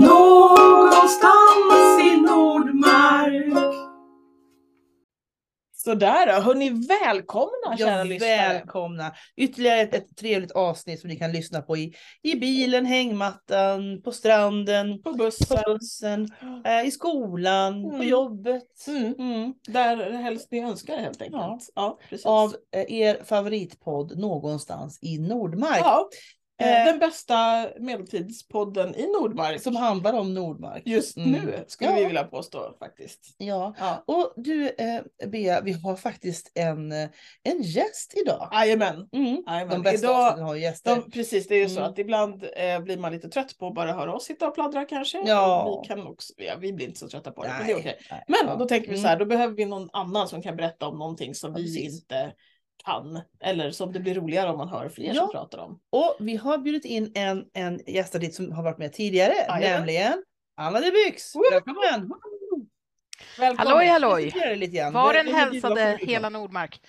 Någonstans i Nordmark. Sådär då, hörni välkomna kära Ja, lyssnare. välkomna! Ytterligare ett, ett trevligt avsnitt som ni kan lyssna på i, i bilen, hängmattan, på stranden, På på bussen. bussen, eh, i skolan, på Mm. jobbet. Mm. Mm. Där helst ni önskar helt enkelt. Ja. Ja. Av eh, er favoritpodd någonstans i Nordmark. ja. Eh, Eh. Den bästa medeltidspodden i Nordmark. Som handlar om Nordmark. Just Mm. nu skulle Ja. vi vilja påstå faktiskt. Ja. Ja. Och du eh, Bea, vi har faktiskt en, eh, en gäst idag. Jajamän. Mm. De bästa Idag- avsnitten har ju gäster. De, precis, det är ju så Mm. att ibland eh, blir man lite trött på att bara höra oss sitta och pladdra kanske. Ja. Vi, kan också, ja, vi blir inte så trötta på det, men det Nej, är okej. nej. Men Ja. då tänker vi Mm. så här, då behöver vi någon annan som kan berätta om någonting som vi precis. inte kan. Eller som det blir roligare om man hör fler Ja. som pratar om. Och vi har bjudit in en, en gäst dit som har varit med tidigare, Jajamän. nämligen Anna de Byx. Välkommen! Välkommen! Halloj halloj! Var kommer hälsade du ifrån? hela Nordmark.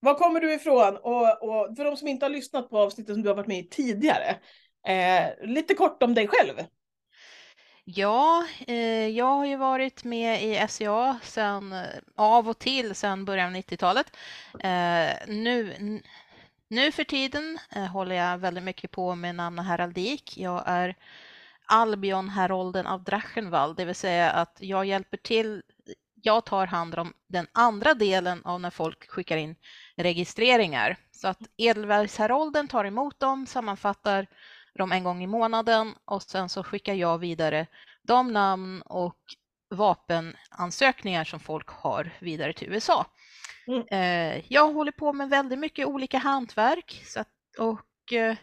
Var kommer du ifrån? Och, och för de som inte har lyssnat på avsnittet som du har varit med i tidigare. Eh, lite kort om dig själv. Ja, eh, jag har ju varit med i SCA sen, eh, av och till sedan början av 90-talet. Eh, nu, nu för tiden eh, håller jag väldigt mycket på med namn och heraldik. Jag är Albion Herolden av Drachenwald, det vill säga att jag hjälper till. Jag tar hand om den andra delen av när folk skickar in registreringar. Så att Edelweiss-herolden tar emot dem, sammanfattar dem en gång i månaden och sen så skickar jag vidare de namn och vapenansökningar som folk har vidare till USA. Mm. Eh, jag håller på med väldigt mycket olika hantverk så att, och eh,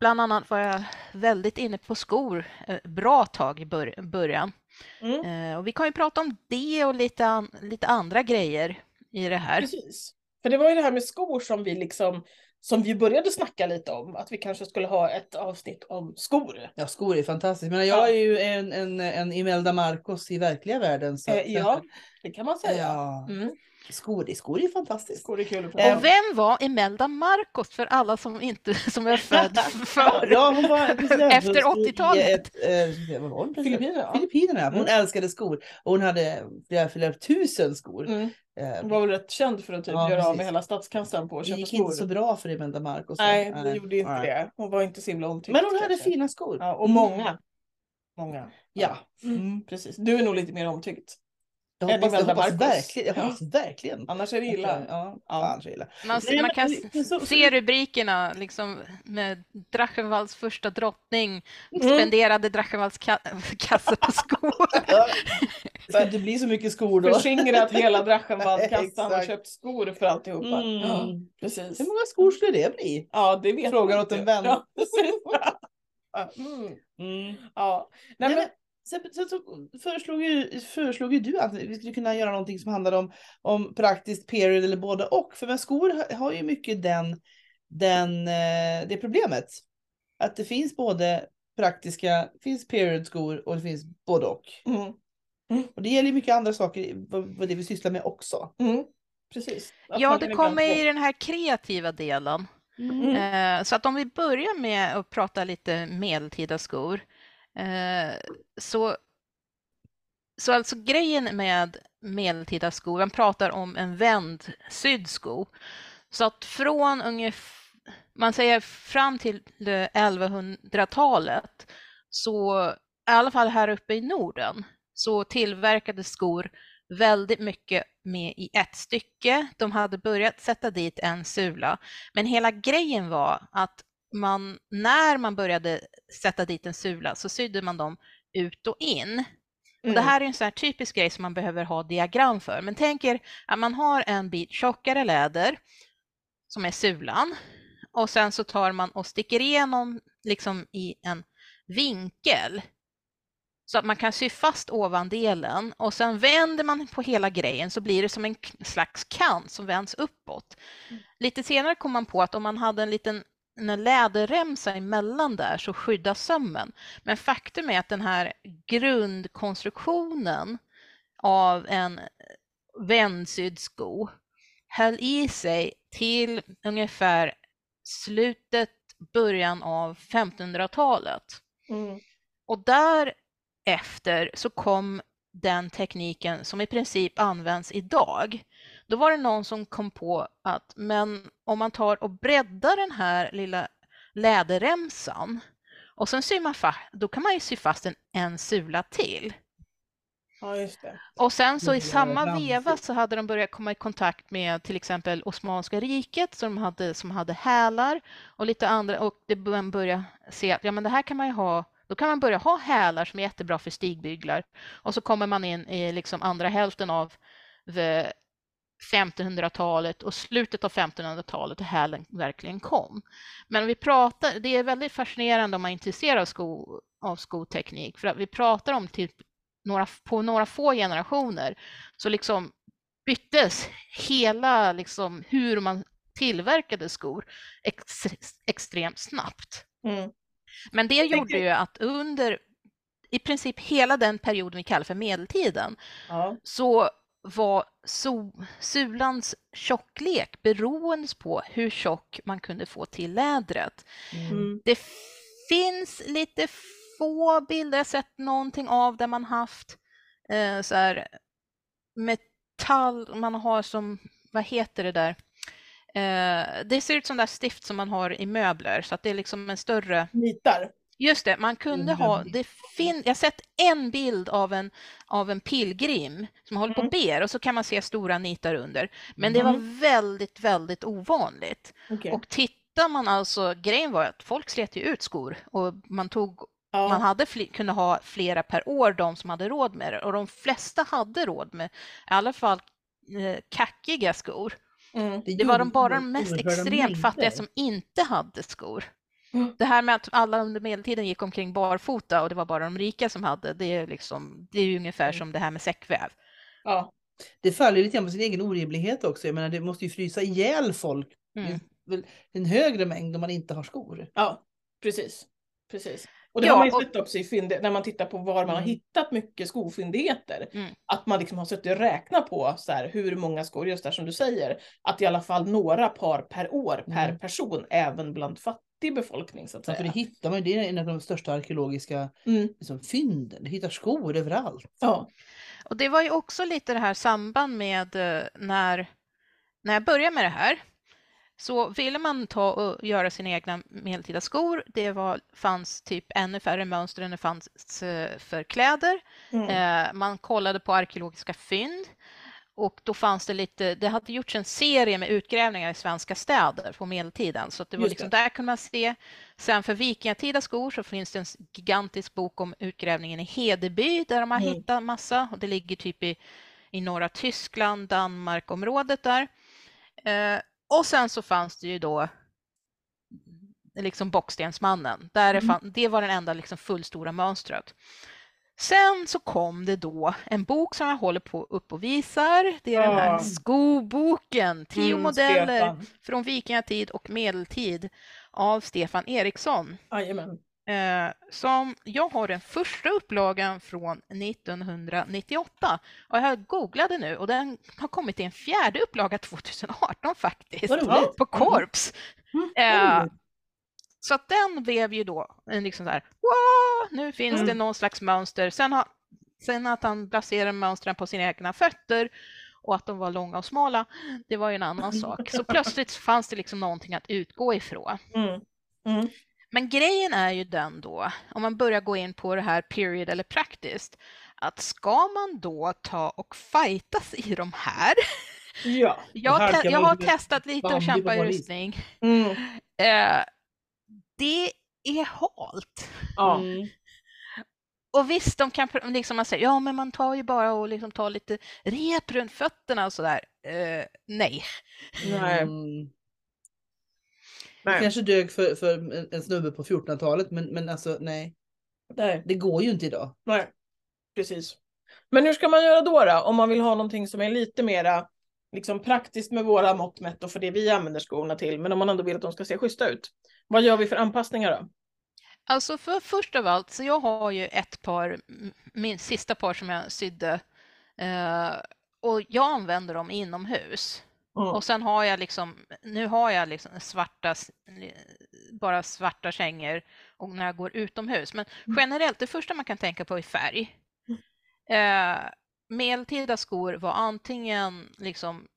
bland annat var jag väldigt inne på skor eh, bra tag i bör- början. Mm. Eh, och vi kan ju prata om det och lite, an- lite andra grejer i det här. Precis. För det var ju det här med skor som vi liksom som vi började snacka lite om, att vi kanske skulle ha ett avsnitt om skor. Ja, skor är fantastiskt. Men jag Ja. är ju en, en, en Imelda Marcos i verkliga världen. Så Eh, att- ja, det kan man säga. ja. Mm. Skor, det- skor är fantastiskt. Skor är kul. Och vem var Imelda Marcos för alla som inte som är född för? Ja, hon var Efter i 80-talet. ett, eh? Filippinerna. Filippinerna. Hon Mm. älskade skor. Och hon hade flera, flera tusen skor. Mm. Eh, Hon var väl rätt känd för att typ Ja, göra av precis. med hela statskassan på att det köpa gick skor. inte så bra för Imelda Marcos. Nej, det gjorde inte Nej. det. Hon var inte så himla omtyckt. Men hon hade kanske. fina skor. Ja, och Mm. många. Många. Ja. Mm. Mm. Precis. Du är nog lite mer omtyckt. Jag hoppas, jag hoppas verkligen. Jag hoppas verkligen. Annars är det illa. Ja, Ja. så illa. Man, Nej, man kan men så- se rubrikerna liksom med Drachenwalds första drottning Mm. spenderade Drachenwalds ka- kasse på skor. Det ska inte bli så mycket skor då. Förskingrat hela Drachenwald-kassan och köpt skor för alltihopa. Mm. Ja, precis. Hur många skor skulle det bli? Ja, det vet Frågar åt en vän. Ja. Mm. Mm. Ja. Nej, Nej, men, men, sen, sen så föreslog ju, föreslog ju du att vi skulle kunna göra någonting som handlar om, om praktiskt period eller både och. För med skor har- ju mycket den, den, eh, det problemet. Att det finns både praktiska, finns period skor och det finns både och. mm. Och det gäller ju mycket andra saker, vad, det vi sysslar med också. Mm. Precis. Att Ja, det kommer i den här kreativa delen. Mm. Eh, Så att om vi börjar med att prata lite medeltida skor eh, Så, så alltså grejen med medeltida skor, man pratar om en vändsydd sko. Så att från ungefär, man säger fram till 1100-talet, så i alla fall här uppe i Norden, så tillverkades skor väldigt mycket med i ett stycke. De hade börjat sätta dit en sula, men hela grejen var att man, när man började sätta dit en sula så sydde man dem ut och in. Och det Mm. här är en sån här typisk grej som man behöver ha diagram för. Men tänk er att man har en bit tjockare läder som är sulan och sen så tar man och sticker igenom liksom i en vinkel så att man kan sy fast ovandelen och sen vänder man på hela grejen så blir det som en slags kant som vänds uppåt. Lite senare kom man på att om man hade en liten en läderremsa emellan där så skyddas sömmen. Men faktum är att den här grundkonstruktionen av en vändsydd sko höll i sig till ungefär slutet, början av 1500-talet. Mm. Och därefter så kom den tekniken som i princip används idag. Då var det någon som kom på att men om man tar och breddar den här lilla läderremsan och sen syr man fast, då kan man ju sy fast en, en sula till. Ja, just det. Och sen så i Mm, samma veva så hade de börjat komma i kontakt med till exempel Osmanska riket som hade, som hade hälar och lite andra och det bör- man börja se att ja, men det här kan man ju ha då kan man börja ha hälar som är jättebra för stigbyglar och så kommer man in i liksom andra hälften av 1500-talet och slutet av 1500-talet och hälen verkligen kom. Men vi pratar, det är väldigt fascinerande om man är intresserad av, sko, av skoteknik för att vi pratar om typ några, på några få generationer så liksom byttes hela liksom hur man tillverkade skor ex, extremt snabbt. Mm. Men det gjorde ju att under i princip hela den perioden vi kallar för medeltiden Ja. så var so, sulans tjocklek beroende på hur tjock man kunde få till lädret. Mm. Det finns lite få bilder, jag har sett någonting av där man haft eh, så här metall, man har som, vad heter det där? Eh, det ser ut som där stift som man har i möbler så att det är liksom en större Nitar. Just det, man kunde ha, det fin, jag har sett en bild av en, av en pilgrim som håller på och ber och så kan man se stora nitar under. Men det var väldigt, väldigt ovanligt. Okej. Och tittar man alltså, grejen var att folk slet ju ut skor och man tog, ja. man hade fl- kunde ha flera per år, de som hade råd med det. Och de flesta hade råd med, i alla fall eh, kackiga skor. Mm. Det var de bara de mest extremt fattiga som inte hade skor. Mm. Det här med att alla under medeltiden gick omkring barfota och det var bara de rika som hade, det är, liksom, det är ju ungefär Mm. som det här med säckväv. Ja. Det faller lite grann på sin egen orimlighet också. Jag menar, det måste ju frysa ihjäl folk. Mm. Det är väl en högre mängd om man inte har skor. ja, precis. precis. Och det Ja, har man ju sett också i fynd, när man tittar på var man har Mm. hittat mycket skofyndigheter. Mm. Att man liksom har suttit och räknat på så här, hur många skor, just där som du säger, att i alla fall några par per år per Mm. person, även bland fattig befolkning så att Ja, säga. för det hittar man, det är en av de största arkeologiska Mm. liksom, fynden. Du hittar skor överallt. Ja. Och det var ju också lite det här samband med eh, när, när jag började med det här så ville man ta och göra sina egna medeltida skor. Det var, fanns typ ännu färre mönster än det fanns eh, för kläder. Mm. Eh, man kollade på arkeologiska fynd och då fanns det lite, det hade gjorts en serie med utgrävningar i svenska städer på medeltiden så det var Just liksom det. där kunde man se. Sen för vikingatida skor så finns det en gigantisk bok om utgrävningen i Hedeby där de har Mm. hittat massa och det ligger typ i, i norra Tyskland, Danmark-området där. Eh, och sen så fanns det ju då liksom Bockstensmannen. Där det, Mm. fann, det var den enda liksom fullstora mönstret. Sen så kom det då en bok som jag håller på upp och visar. Det är den här Ja. skoboken, tio Mm, modeller Stefan. från vikingatid och medeltid av Stefan Eriksson. Jajamän. Eh, som jag har den första upplagan från 1998 och jag googlade nu och den har kommit i en fjärde upplaga 2018 faktiskt på Korps. Mm, Eh, roligt. Så att den blev ju då en liksom så här, nu finns Mm. det någon slags mönster. Sen, har, sen att han placerade mönstren på sina egna fötter och att de var långa och smala, det var ju en annan sak. Så plötsligt fanns det liksom någonting att utgå ifrån. Mm. Mm. Men grejen är ju den då, om man börjar gå in på det här period eller praktiskt, att ska man då ta och fightas i de här? Ja. Jag, här jag har testat lite och kämpa i rustning. Mm. Eh, det är halt. Ja. Mm. Och visst, de kan liksom man säger, ja men man tar ju bara och liksom tar lite rep runt fötterna och sådär. Eh, nej. Nej. Mm. Det kanske dög för, för en- en snubbe på 1400-talet men, men alltså nej. Nej. Det går ju inte idag. Nej. Precis. Men hur ska man göra då, då? Om man vill ha någonting som är lite mera liksom, praktiskt med våra mått mätt och för det vi använder skorna till. Men om man ändå vill att de ska se schyssta ut. Vad gör vi för anpassningar då? Alltså för först av allt, så jag har ju ett par, min sista par som jag sydde eh, och jag använder dem inomhus. Mm. Och sen har jag liksom, nu har jag liksom svarta s- bara svarta kängor och när jag går utomhus. Men Mm. generellt, det första man kan tänka på är färg. Eh, medeltida skor var antingen liksom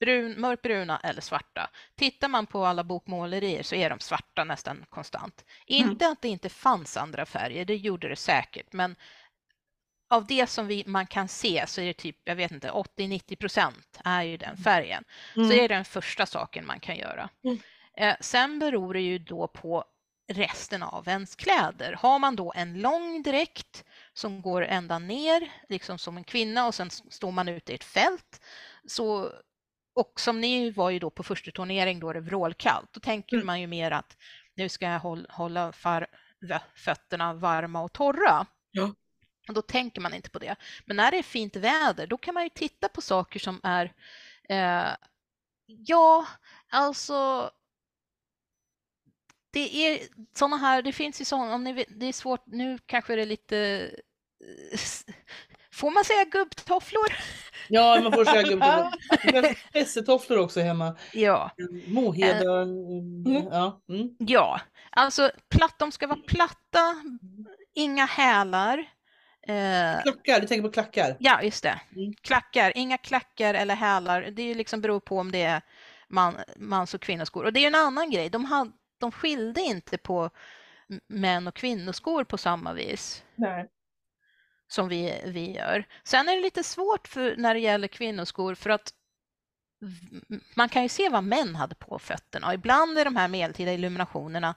brun, mörkbruna eller svarta. Tittar man på alla bokmålerier så är de svarta nästan konstant. Inte att det inte fanns andra färger, det gjorde det säkert, men av det som vi, man kan se så är det typ, jag vet inte, 80-90 procent är ju den färgen. Så Mm. är det den första saken man kan göra. Mm. Eh, sen beror det ju då på resten av ens kläder. Har man då en lång dräkt som går ända ner, liksom som en kvinna och sen står man ute i ett fält. Så, och som ni var ju då på första turnering då är det vrålkallt. Då tänker Mm. man ju mer att nu ska jag håll, hålla far, vö- fötterna varma och torra. Ja. Och då tänker man inte på det. Men när det är fint väder, då kan man ju titta på saker som är eh, Ja, alltså det är sådana här, det finns ju sådana, om ni det är svårt, nu kanske det är lite eh, Får man säga gubbtofflor? Ja, man får säga gubbtofflor. Hessetofflor också hemma. Ja, Moheda. mm, Ja. Mm. ja, alltså platt, de ska vara platta, inga hälar. Eh, Klackar, du tänker på klackar? ja, just det. Mm. Klackar, inga klackar eller hälar. Det är ju liksom beror på om det är man, mans och kvinnoskor. Och det är ju en annan grej. De, hade, de skilde inte på män och kvinnoskor på samma vis. Nej. Som vi, vi gör. Sen är det lite svårt för, när det gäller kvinnoskor för att man kan ju se vad män hade på fötterna och ibland är de här medeltida illuminationerna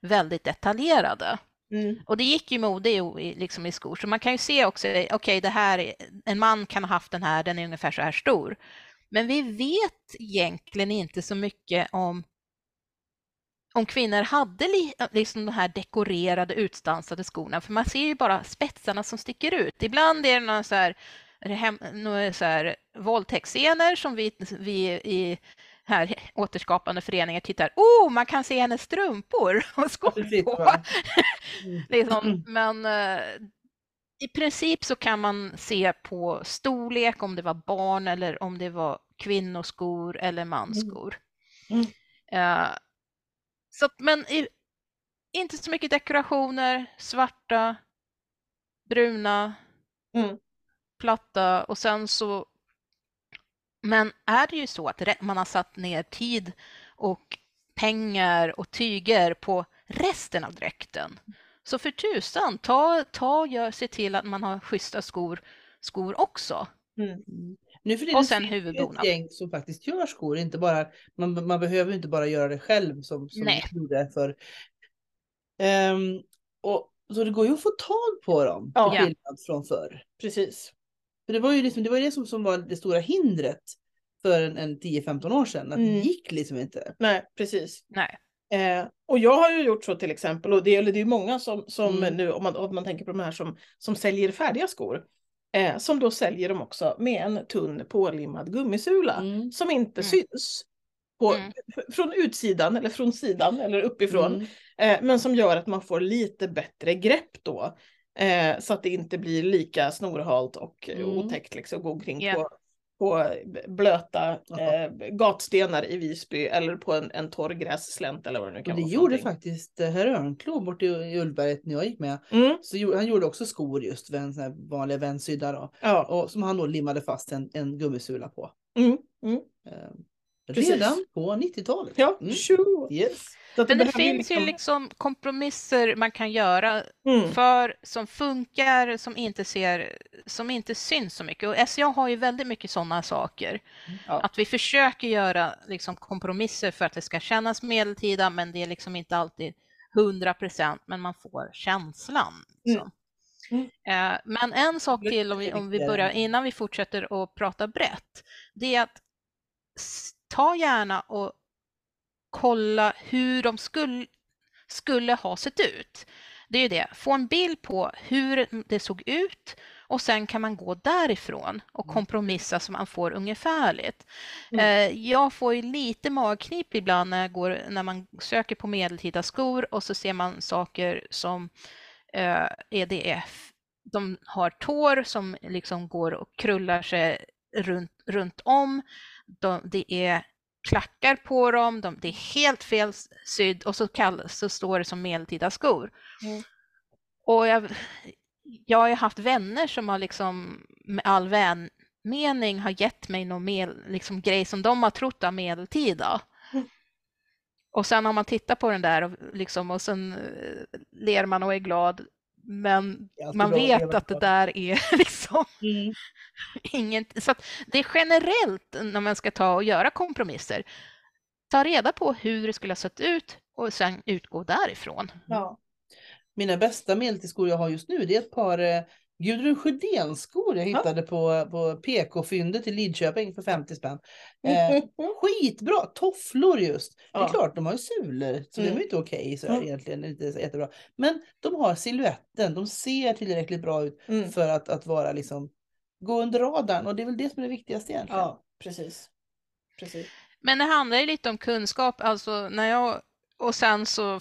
väldigt detaljerade. Mm. Och det gick ju mode i, liksom i skor, så man kan ju se också, okej, det här, är- en man kan ha haft den här, den är ungefär så här stor. Men vi vet egentligen inte så mycket om om kvinnor hade li, liksom de här dekorerade utstansade skorna, för man ser ju bara spetsarna som sticker ut. Ibland är det några så här, hem, några så här våldtäktsscener som vi, vi i här återskapande föreningar tittar, oh, man kan se hennes strumpor och skor på. Mm. Liksom. Men eh, i princip så kan man se på storlek om det var barn eller om det var kvinnoskor eller mansskor. Mm. Eh, så att, men i, inte så mycket dekorationer, svarta, bruna, Mm. platta och sen så men är det ju så att man har satt ner tid och pengar och tyger på resten av dräkten. Så för tusan, ta, ta gör, se till att man har schyssta skor, skor också. Mm. Nu för tiden Och sen det huvudbonad. ett gäng som faktiskt gör skor, inte bara, man, man behöver inte bara göra det själv som, som Nej. gjorde för. Ehm, och, så det går ju att få tag på dem, Ja. till skillnad från förr. Precis. För det var ju liksom, det, var det som, som var det stora hindret för en, en 10-15 år sedan, att Mm. det gick liksom inte. Nej, precis. Nej. Eh, och jag har ju gjort så till exempel, och det, eller det är ju många som, som Mm. nu, om man, om man tänker på de här som, som säljer färdiga skor, eh, som då säljer dem också med en tunn pålimmad gummisula Mm. som inte Mm. syns. På, Mm. Från utsidan eller från sidan eller uppifrån. Mm. Eh, men som gör att man får lite bättre grepp då. Eh, så att det inte blir lika snorhalt och Mm. otäckt liksom, att gå omkring Ja. på, på blöta eh, gatstenar i Visby eller på en, en torr grässlänt eller vad det nu Och kan det vara. för gjorde någonting. faktiskt eh, herr Örnklo borta i i Ullberget när jag gick med. Mm, Så han gjorde också skor just, en sån här vanlig vändsydda då. ja. Och som han då limmade fast en, en gummisula på. Mm, mm. Eh, redan på 90-talet. Ja, Mm. tjo. Yes. Så Men det ju finns ju liksom kompromisser man kan göra Mm, för som funkar, som inte ser, som inte syns så mycket. Och SCA har ju väldigt mycket sådana saker. Ja. Att vi försöker göra liksom kompromisser för att det ska kännas medeltida, men det är liksom inte alltid 100 procent, men man får känslan. liksom. Mm. Eh, Men en sak Det till om vi, om vi börjar, innan vi fortsätter att prata brett, det är att ta gärna och kolla hur de skulle, skulle ha sett ut. Det är ju det, få en bild på hur det såg ut och sen kan man gå därifrån och Mm. kompromissa så man får ungefärligt. Mm. Eh, Jag får ju lite magknip ibland när, jag går, när man söker på medeltida skor och så ser man saker som eh, EDF. De har tår som liksom går och krullar sig runt, runt om. De, det är klackar på dem, de, det är helt fel sydd och så, kall, så står det som medeltida skor. Mm. Och jag, jag har ju haft vänner som har liksom med all vänmening har gett mig någon mel, liksom, grej som de har trott är medeltida. Mm. Och sen har man tittat på den där och, liksom, och sen eh, ler man och är glad. Men man vet att det där är liksom Mm. inget. Så det är generellt när man ska ta och göra kompromisser. Ta reda på hur det skulle ha sett ut och sen utgå därifrån. Ja. Mina bästa medeltidsskor jag har just nu det är ett par eh, Gudrun Sjödén-skor jag Ja. hittade på, på PK-fyndet i Lidköping för 50 spänn. Eh, skitbra! Tofflor just. Det är Ja. klart, de har ju sulor så Mm. de är inte okej så Mm. egentligen. Inte så jättebra. Men de har siluetten, de ser tillräckligt bra ut Mm. för att, att vara liksom gå under radarn och det är väl det som är det viktigaste egentligen. ja, precis. precis. Men det handlar ju lite om kunskap, alltså när jag och sen så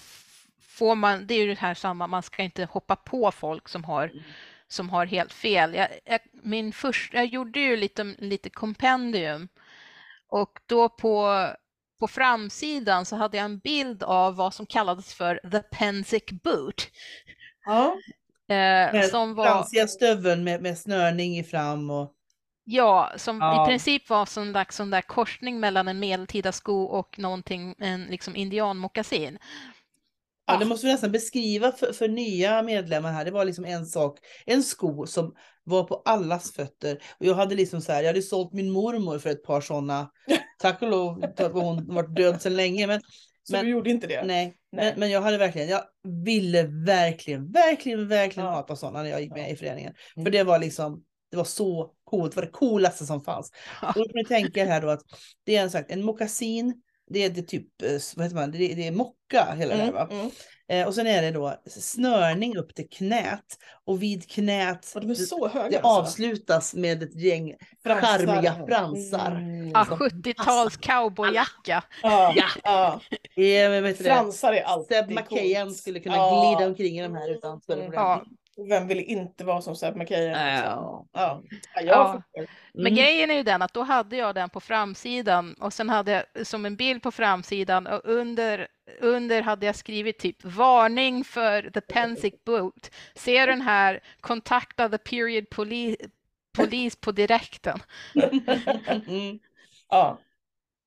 får man, det är ju det här samma, man ska inte hoppa på folk som har Mm. som har helt fel. Jag, jag, min första, jag gjorde ju lite, lite kompendium och då på, på framsidan så hade jag en bild av vad som kallades för the Pensic boot. Ja. Eh, som var, Fransiga stöveln med, med snörning i fram och ja, som Ja. i princip var som en sån där korsning mellan en medeltida sko och någonting, en liksom indianmockasin. Ja, det måste vi nästan beskriva för, för nya medlemmar här. Det var liksom en sak, en sko som var på allas fötter. Och jag hade liksom så här, jag hade sålt min mormor för ett par sådana. Tack och lov hon varit död sedan länge. Men, Så Men- du gjorde inte det? nej, Nej. Men, men jag hade verkligen, jag ville verkligen, verkligen, verkligen Ja. ha ett par sådana när jag gick med Ja. i föreningen. Mm. För det var liksom, det var så coolt, det var det coolaste som fanns. Ja. Och då kan ni tänka här då att det är en, sagt, en mockasin, det är det typ, eh, vad heter man, det, är- det är mocka hela det här va. Mm, mm. Eh, och sen är det då snörning upp till knät och vid knät Och de är så höga. det alltså. avslutas med ett gäng Fransar. charmiga fransar. Mm. Ja, som 70-tals cowboyjacka. Ja, Ja. ja. Eh, du det? Fransar är alltid Seb McKayen coolt. skulle kunna Ja. glida omkring i de här utan större problem. Ja. Vem vill inte vara som Seb McKayen? liksom? Ja. Ja. Ja, förstår. Men Mm. grejen är ju den att då hade jag den på framsidan och sen hade jag som en bild på framsidan och under, under hade jag skrivit typ varning för the Pensic boot. Ser den här, kontakta the period poli- polis på direkten. Mm. Ja.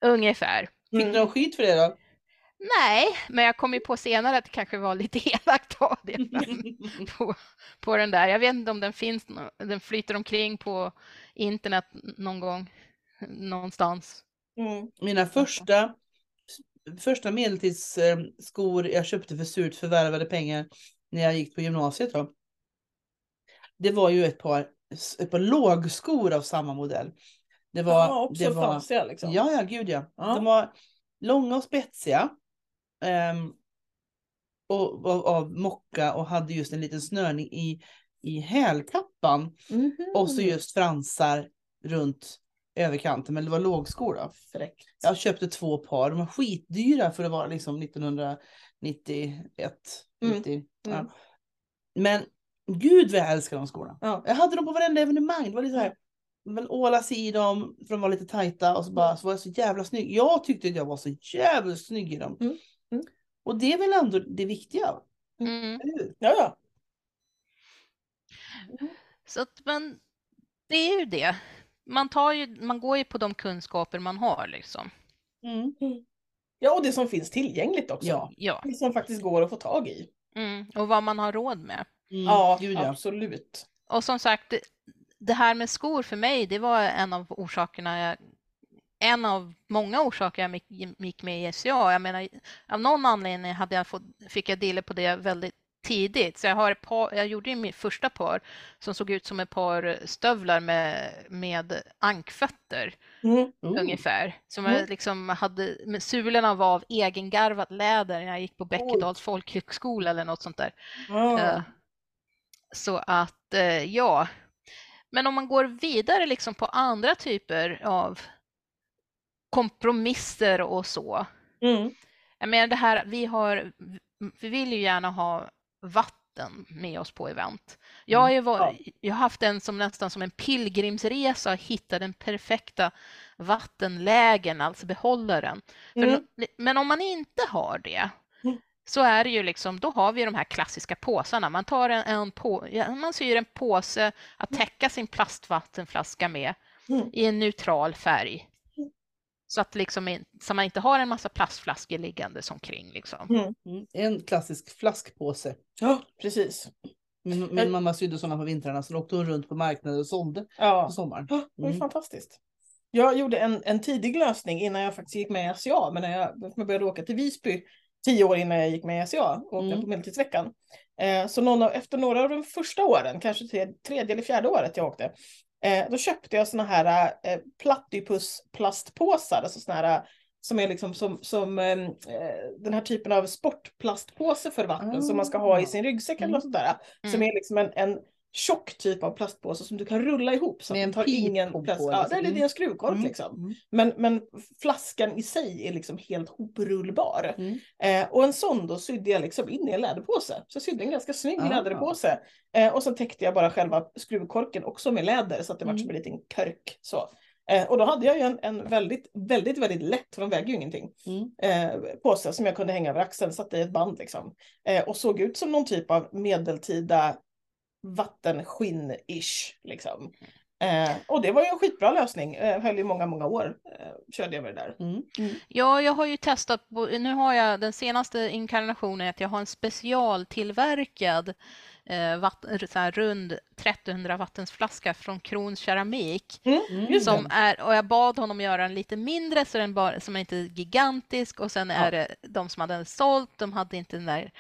Ungefär. Fick de skit för det då? Nej, men jag kom ju på senare att det kanske var lite elakt av det på, på den där. Jag vet inte om den finns, den flyter omkring på internet någon gång någonstans. Mm. Mina första, första medeltidsskor jag köpte för surt förvärvade pengar när jag gick på gymnasiet. Då. Det var ju ett par, ett par lågskor av samma modell. Det var, ja, också det var, fransiga liksom. Ja, ja, gud ja. Ja. De var långa och spetsiga. Ehm, och av, av mocka och hade just en liten snörning i, i hälkappan. Mhm. Och så just fransar runt överkanten. Men det var lågskor då. Fräckt. Jag köpte två par. De var skitdyra för att vara liksom 1991. Mm, 90. mm. Ja. Men gud vad jag älskar de skorna. Ja. Jag hade dem på varenda evenemang. Det var lite så här. Man ålas i dem för de var lite tajta och så, bara, så var jag så jävla snygg. Jag tyckte att jag var så jävla snygg i dem. Mm, mm. Och det är väl ändå det viktiga. Mm. Ja, ja. Så att, men det är ju det. Man, tar ju, man går ju på de kunskaper man har liksom. Mm. ja, och det som finns tillgängligt också. Ja. Ja. Det som faktiskt går att få tag i. Mm. Och vad man har råd med. Mm. Ja, Gud, ja. absolut. Och som sagt, det, det här med skor för mig, det var en av orsakerna jag en av många orsaker jag gick- med i SCA. Jag menar, av någon anledning hade jag fått, fick jag dela på det väldigt tidigt. Så jag, har ett par, jag gjorde mitt första par som såg ut som ett par stövlar med, med ankfötter Mm. Ungefär. Som Mm. jag liksom hade, med sulorna var av egengarvat läder när jag gick på Bäckedals folkhögskola eller något sånt där. Eh, Så att eh, ja. Men om man går vidare liksom på andra typer av kompromisser och så. Mm. Jag menar det här, vi har, vi vill ju gärna ha vatten med oss på event. Jag har, ju varit, jag har haft en som nästan som en pilgrimsresa och hittat den perfekta vattenlägen, alltså behållaren. För, Mm. men om man inte har det Mm. så är det ju liksom, då har vi de här klassiska påsarna. Man tar en, en på, man syr en påse att täcka sin plastvattenflaska med Mm. i en neutral färg. Så att liksom, så man inte har en massa plastflaskor liggandes omkring. Liksom. Mm. En klassisk flaskpåse. Ja, precis. Min, min mamma sydde sådana på vintrarna, så då åkte hon runt på marknaden och sålde Ja. på sommaren. Ja, det var Mm. fantastiskt. Jag gjorde en, en tidig lösning innan jag faktiskt gick med i SCA, men när jag, jag började åka till Visby tio år innan jag gick med i SCA och åkte Mm. på Medeltidsveckan. Eh, så någon av, efter några av de första åren, kanske tre, tredje eller fjärde året jag åkte, då köpte jag såna här eh, platypus plastpåsar, alltså såna här som är liksom som, som eh, den här typen av sportplastpåse för vatten som man ska ha i sin ryggsäck eller Mm. sånt där. Som Mm. är liksom en, en tjock typ av plastpåse som du kan rulla ihop så Med att en tar ingen på, Ja, liksom. det är lite Mm. en skruvkork Mm. liksom. Mm. Men, men flaskan i sig är liksom helt hoprullbar. Mm. Eh, och en sån då sydde jag liksom in i en läderpåse. Så jag sydde en ganska snygg Ah. läderpåse. Eh, och så täckte jag bara själva skruvkorken också med läder så att det var Mm. som en liten körk. Så. Eh, och då hade jag ju en, en väldigt, väldigt, väldigt lätt, för de väger ju ingenting, Mm. eh, påse som jag kunde hänga över axeln, satte i ett band liksom. Eh, och såg ut som någon typ av medeltida vattenskinn-ish liksom. Eh, och det var ju en skitbra lösning, eh, höll i många, många år. Eh, körde jag med det där. Mm. Ja, jag har ju testat, på, nu har jag den senaste inkarnationen att jag har en specialtillverkad eh, vatten, så här rund 1300 vattensflaska från Krons keramik. Mm. Just Som är, och jag bad honom göra den lite mindre så den bara, som är inte gigantisk och sen är det de som hade den sålt, de hade inte den där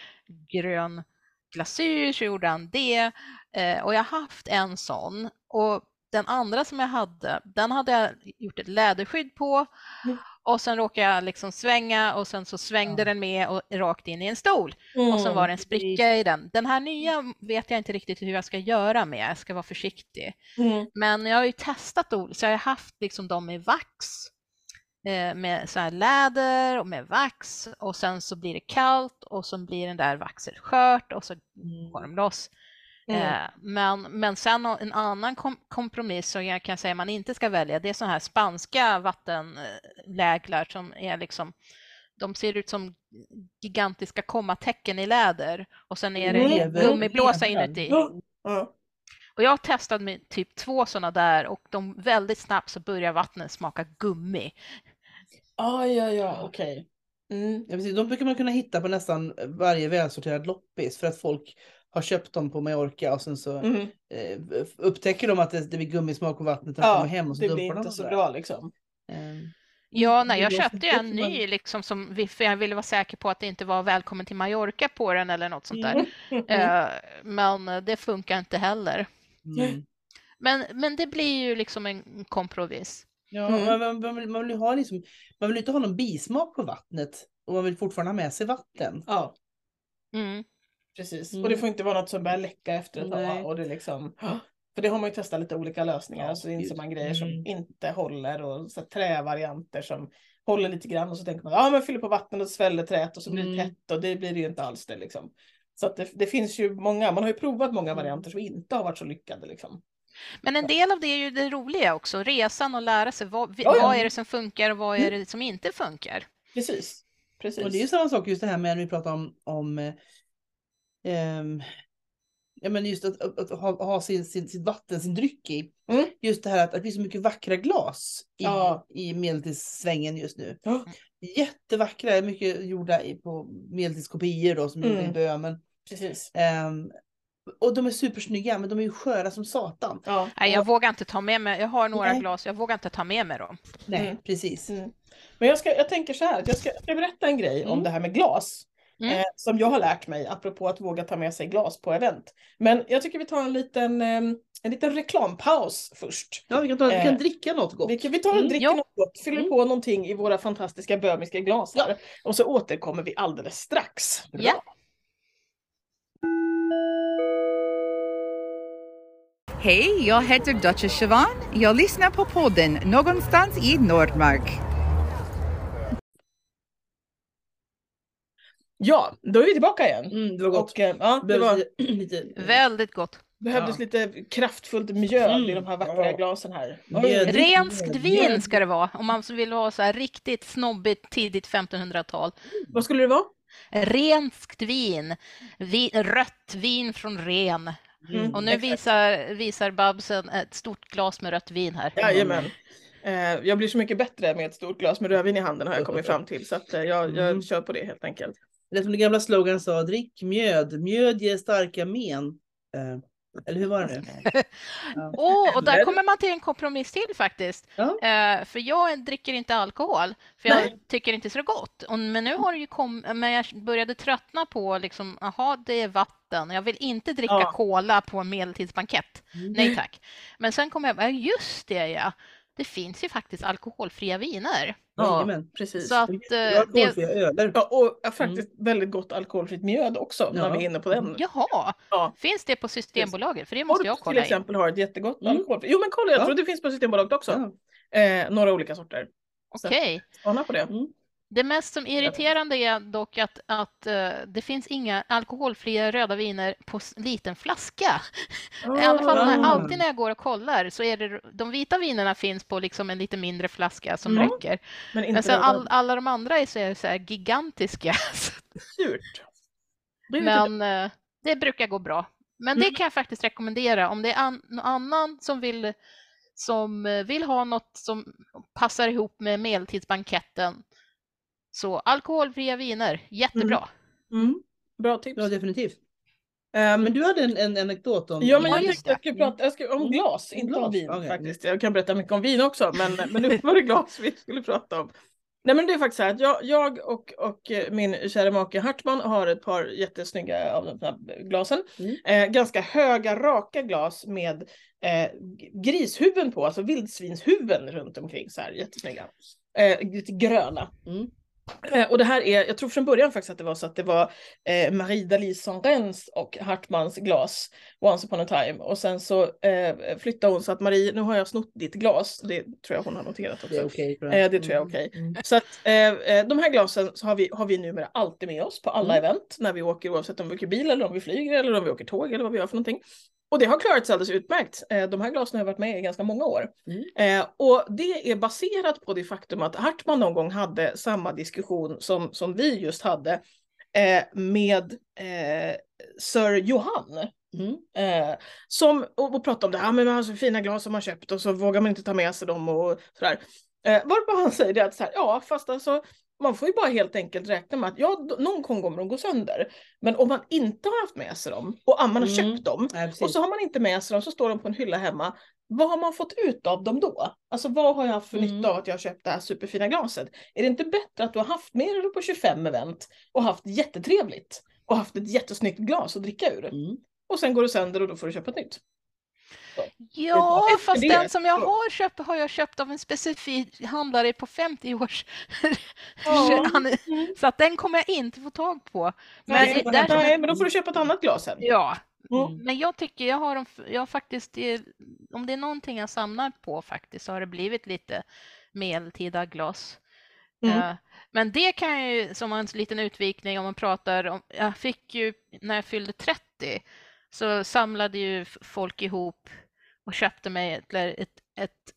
grön glasyr så gjorde han det. Eh, och jag har haft en sån och den andra som jag hade, den hade jag gjort ett läderskydd på Mm. och sen råkade jag liksom svänga och sen så svängde Ja. den med och rakt in i en stol och sen var det en spricka i den. Den här nya vet jag inte riktigt hur jag ska göra med, jag ska vara försiktig. Mm. Men jag har ju testat så jag har haft liksom dem i vax med så här läder och med vax och sen så blir det kallt och så blir den där vaxet skört och så går de loss. Mm. Eh, men, men sen en annan kom kompromiss som jag kan säga man inte ska välja, det är sådana här spanska vattenläglar som är liksom de ser ut som gigantiska kommatecken i läder och sen är det Mm. gummiblåsa Lever. inuti. Ja. Och jag testat med typ två sådana där och de väldigt snabbt så börjar vattnet smaka gummi. Ah, ja, ja, okej. Mm. Ja, precis. De brukar man kunna hitta på nästan varje välsorterad loppis för att folk har köpt dem på Mallorca och sen så Mm. eh, upptäcker de att det, det blir gummismak på vattnet när de Ja, kommer hem och så det dumpar blir de inte dem så där. bra liksom. Ehm, Ja, nej, jag det köpte ju en ny liksom som vi- för jag ville vara säker på att det inte var välkommen till Mallorca på den eller något sånt där. Mm. Eh, Men det funkar inte heller. mm. Men, men det blir ju liksom en kompromiss. Ja, Mm. man, man, man, vill, man, vill ju ha liksom, man vill inte ha någon bismak på vattnet och man vill fortfarande ha med sig vatten. Ja, Mm. precis. Mm. Och det får inte vara något som börjar läcka efter ett tag. Och det liksom, för det har man ju testat lite olika lösningar. Ja, så inser man grejer som Mm. inte håller och så trävarianter som håller lite grann. Och så tänker man, ja men fyller på vatten och sväller träet och så blir det Mm. tätt och det blir det ju inte alls det liksom. Så att det, det finns ju många, man har ju provat många Mm. varianter som inte har varit så lyckade liksom. Men en del av det är ju det roliga också, resan och lära sig vad, Ja, ja. vad är det som funkar och vad är det som inte funkar. Precis. Precis. Och det är ju samma sak just det här med när vi pratar om, om eh, ehm, ja men just att, att, att ha, ha sin, sin, sitt vatten, sin dryck i. Mm. Just det här att, att det finns så mycket vackra glas i, Ja. i medeltidssvängen just nu. Ja. Jättevackra, mycket gjorda i, på medeltidskopior då som är gjorda i Mm. Böhmen. Precis. Ehm, och de är supersnygga men de är ju sköra som satan. Ja. Nej, jag vågar inte ta med mig, jag har några Nej. glas, jag vågar inte ta med mig dem. Nej, Mm. precis. Mm. Men jag, ska, jag tänker så här, jag ska, jag ska berätta en grej om Mm. det här med glas. Mm. Eh, som jag har lärt mig, apropå att våga ta med sig glas på event. Men jag tycker vi tar en liten, eh, en liten reklampaus först. Ja, vi kan, ta, vi Eh, kan dricka något gott. Vi, kan, vi tar och Mm, dricker ja. något gott, fyller Mm. på någonting i våra fantastiska böhmiska glas här. Och så återkommer vi alldeles strax. Bra. Ja. Hej, jag heter Duchess Siobhan. Jag lyssnar på podden Någonstans i Nordmark. Ja, då är vi tillbaka igen. Mm, det var gott. Och, eh, ja, det var, lite, Väldigt gott. behövdes Ja. lite kraftfullt mjöl i Mm. de här vackra Ja. glasen här. Mjöd. Oj. Renskt vin ska det vara om man vill ha så här riktigt snobbigt tidigt 1500-tal. Vad skulle det vara? Renskt vin, vi, rött vin från ren. Mm. Och nu Exakt. visar, visar Babsen ett stort glas med rött vin här. Jajamän. Eh, jag blir så mycket bättre med ett stort glas med rödvin i handen har jag kommit fram till. Så att, eh, jag, jag Mm. kör på det helt enkelt. Det är som den gamla slogan sa, drick mjöd. Mjöd ger starka men. Eh, eller hur var det nu? Ja. Åh, och där kommer man till en kompromiss till faktiskt. Ja. Eh, för jag dricker inte alkohol, för jag Nej. tycker inte så gott. Och, men nu har det ju kommit, men jag började tröttna på liksom, jaha, det är vatten. Jag vill inte dricka Ja. cola på en medeltidsbankett. Mm. Nej tack. Men sen kom jag, ja just det ja. Det finns ju faktiskt alkoholfria viner. Jajamän. precis. Så att Det eh, är det, alkoholfria öler. Ja, och ja, faktiskt väldigt gott alkoholfritt mjöd också när Ja. vi är inne på den. jaha, Ja. finns det på Systembolaget? För det måste jag Torp till kolla in. exempel har ett jättegott Mm. alkoholfritt. Jo men kolla, jag Ja. tror det finns på Systembolaget också. Ja. Eh, några olika sorter. Okej. Spana på det. Mm. Det mest som irriterande är dock att, att eh, det finns inga alkoholfria röda viner på liten flaska. I alla fall när, Ah. alltid när jag går och kollar så är det de vita vinerna finns på liksom en lite mindre flaska som Mm. räcker. Men inte Men sen all, alla de andra är så, är så här gigantiska. surt. Men eh, det brukar gå bra. Men det Mm. kan jag faktiskt rekommendera om det är an, någon annan som vill, som eh, vill ha något som passar ihop med medeltidsbanketten. Så alkoholfria viner, jättebra. Mm. Bra tips. Ja, definitivt. Ehm, Men du hade en, en anekdot om... Ja men Ja, jag tänkte jag skulle prata jag skulle, om Mm. glas, Om inte glas, om vin okej. faktiskt. Jag kan berätta mycket om vin också men, men nu var det glas vi skulle prata om. Nej men det är faktiskt så här att jag, jag och, och eh, min kära make Hartman har ett par jättesnygga av de här glasen. Mm. Eh, ganska höga raka glas med eh, grishuvuden på, alltså vildsvinshuvuden runt omkring så här jättesnygga. Eh, lite gröna. Mm. Eh, och det här är, jag tror från början faktiskt att det var så att det var eh, Marie Dalie Sanrens och Hartmans glas Once upon a time. Och sen så eh, flyttade hon så att Marie, nu har jag snott ditt glas. Det tror jag hon har noterat också. Det är jag. Eh, det tror jag är okej. Mm. Så att eh, eh, de här glasen så har vi, har vi numera alltid med oss på alla event när vi åker oavsett om vi åker bil eller om vi flyger eller om vi åker tåg eller vad vi gör för någonting. Och det har klarat sig alldeles utmärkt. Eh, de här glasen har varit med i ganska många år. Mm. Eh, och det är baserat på det faktum att Hartman någon gång hade samma diskussion som, som vi just hade eh, med Sir Johan. Mm. Eh, som, och, och pratade om det här, men man har så fina glas som man köpt och så vågar man inte ta med sig dem och sådär. Eh, varpå han säger det att så här, ja fast alltså man får ju bara helt enkelt räkna med att ja, någon gång kommer de gå sönder. Men om man inte har haft med sig dem och man har Mm. köpt dem precis. och så har man inte med sig dem så står de på en hylla hemma. Vad har man fått ut av dem då? Alltså vad har jag haft för Mm. nytta av att jag har köpt det här superfina glaset? Är det inte bättre att du har haft med dig det på 25 event och haft jättetrevligt och haft ett jättesnyggt glas att dricka ur? Mm. Och sen går det sönder och då får du köpa ett nytt. Ja, fast det den som jag har köpt har jag köpt av en specifik handlare på 50 års. Ja. Mm. Så att den kommer jag inte få tag på. Men Nej, där- nej, men då får du köpa ett annat glas sen. Ja, Mm. men jag tycker jag har, dem, jag har faktiskt, eh, om det är någonting jag samlar på faktiskt så har det blivit lite medeltida glas. Mm. Eh, Men det kan jag ju, som en liten utvikning om man pratar om, jag fick ju när jag fyllde 30 så samlade ju folk ihop och köpte mig ett, ett, ett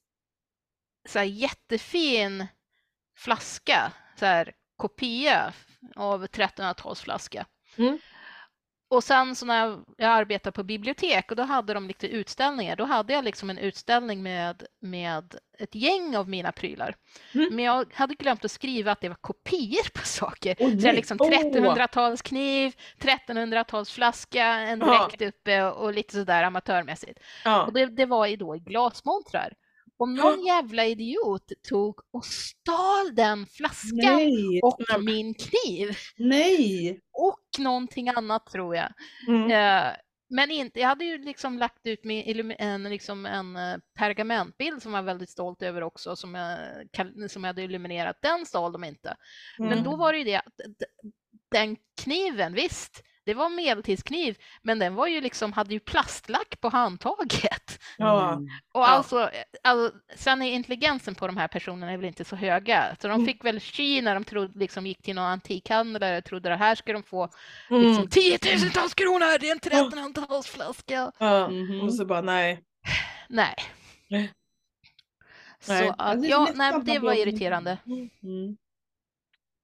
så här jättefin flaska, så här kopia av 1300-talsflaska. Mm. Och sen så när jag, arbetade på bibliotek och då hade de lite utställningar, då hade jag liksom en utställning med, med ett gäng av mina prylar. Mm. Men jag hade glömt att skriva att det var kopior på saker. Åh, så jag liksom Åh. 1300-talskniv, 1300-talsflaska, en dräkt uppe och, lite sådär amatörmässigt. Ja. Och det, det var ju då i glasmontrar. Om någon jävla idiot tog och stal den flaskan Nej, och min kniv nej. och någonting annat tror jag. Mm. Eh, men inte, jag hade ju liksom lagt ut min, en, liksom en eh, pergamentbild som jag var väldigt stolt över också som jag, som jag hade illuminerat. Den stal de inte. Men Mm. då var det ju det att den kniven, visst, det var en medeltidskniv, men den var ju liksom, hade ju plastlack på handtaget. Ja. Mm. Och Ja. alltså, alltså, sen är intelligensen på de här personerna är väl inte så höga. Så de Mm. fick väl tji när de trodde, liksom, gick till någon antikhandlare och trodde att här ska de få Mm. liksom, tiotusentals kronor, det är en 1300-talsflaska. Ja. Mhm. Och så bara nej. Nej. Så Nej. att, ja, nej, det var irriterande. Mm.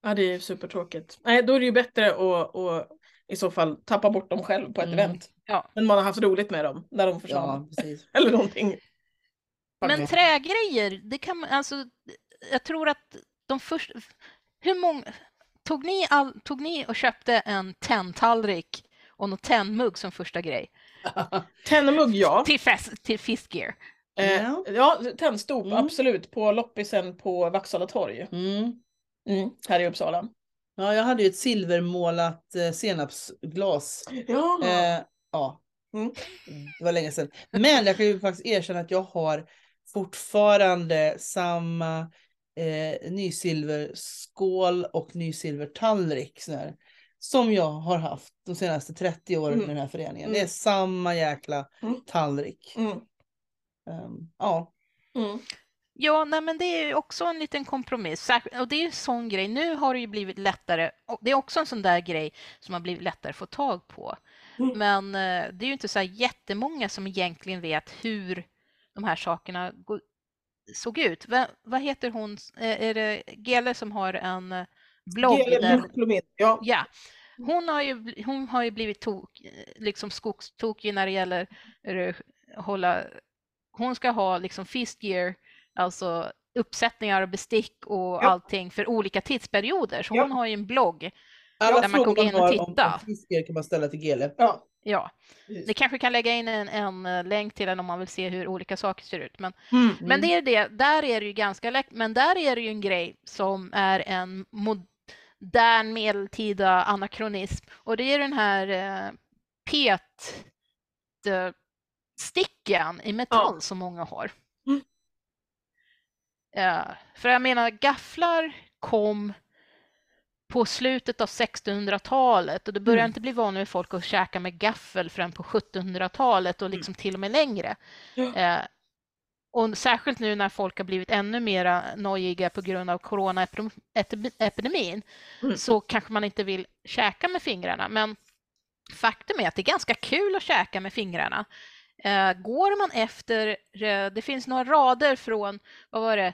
Ja, det är supertråkigt. Nej, då är det ju bättre att, att i så fall tappa bort dem själv på ett Mm. event. Ja. Men man har haft roligt med dem när de försvann. Ja, precis. Eller någonting. Men trägrejer, det kan man, alltså, jag tror att de första, hur många, tog ni, all, tog ni och köpte en tenntallrik och någon tennmugg som första grej? Tennemugg, ja. Till, fest, till Fiskgear? Eh, Ja. ja, tennstop, Mm. absolut. På loppisen på Vaksala torg. Mm. Mm, här i Uppsala. Ja, jag hade ju ett silvermålat eh, senapsglas. Ja. Eh, ja, Mm. det var länge sedan. Men jag kan ju faktiskt erkänna att jag har fortfarande samma eh, nysilverskål och nysilvertallrik som jag har haft de senaste 30 åren Mm. med den här föreningen. Mm. Det är samma jäkla Mm. tallrik. Mm. Ehm, ja. Mm. Ja, nej, men det är också en liten kompromiss. Och det är en sån grej. Nu har det ju blivit lättare. Det är också en sån där grej som har blivit lättare att få tag på. Mm. Men eh, det är ju inte så här jättemånga som egentligen vet hur de här sakerna såg ut. Va, vad heter hon? Eh, Är det Gele som har en eh, blogg? Gele där, Ja. ja, hon har ju, hon har ju blivit tok, liksom skogstokig när det gäller eh, hålla... Hon ska ha liksom fist gear, alltså uppsättningar och bestick och Ja. allting för olika tidsperioder. Så Ja. hon har ju en blogg. Alla Där man kan gå in och titta. om fiskar kan man ställa till Gele. ja. Ja, ni kanske kan lägga in en, en eh, länk till den om man vill se hur olika saker ser ut. Men Mm. Men det är det, där är det ju ganska lätt, men där är det ju en grej som är en modern medeltida anakronism och det är den här eh, pet eh, sticken i metall som många har. Mm. För jag menar, gafflar kom på slutet av 1600-talet och det började Mm. inte bli vanligt med folk att käka med gaffel förrän på 1700-talet och liksom till och med längre. Ja. Eh, och särskilt nu när folk har blivit ännu mera nojiga på grund av coronaepidemin Mm. så kanske man inte vill käka med fingrarna. Men faktum är att det är ganska kul att käka med fingrarna. Eh, går man efter, eh, det finns några rader från, vad var det,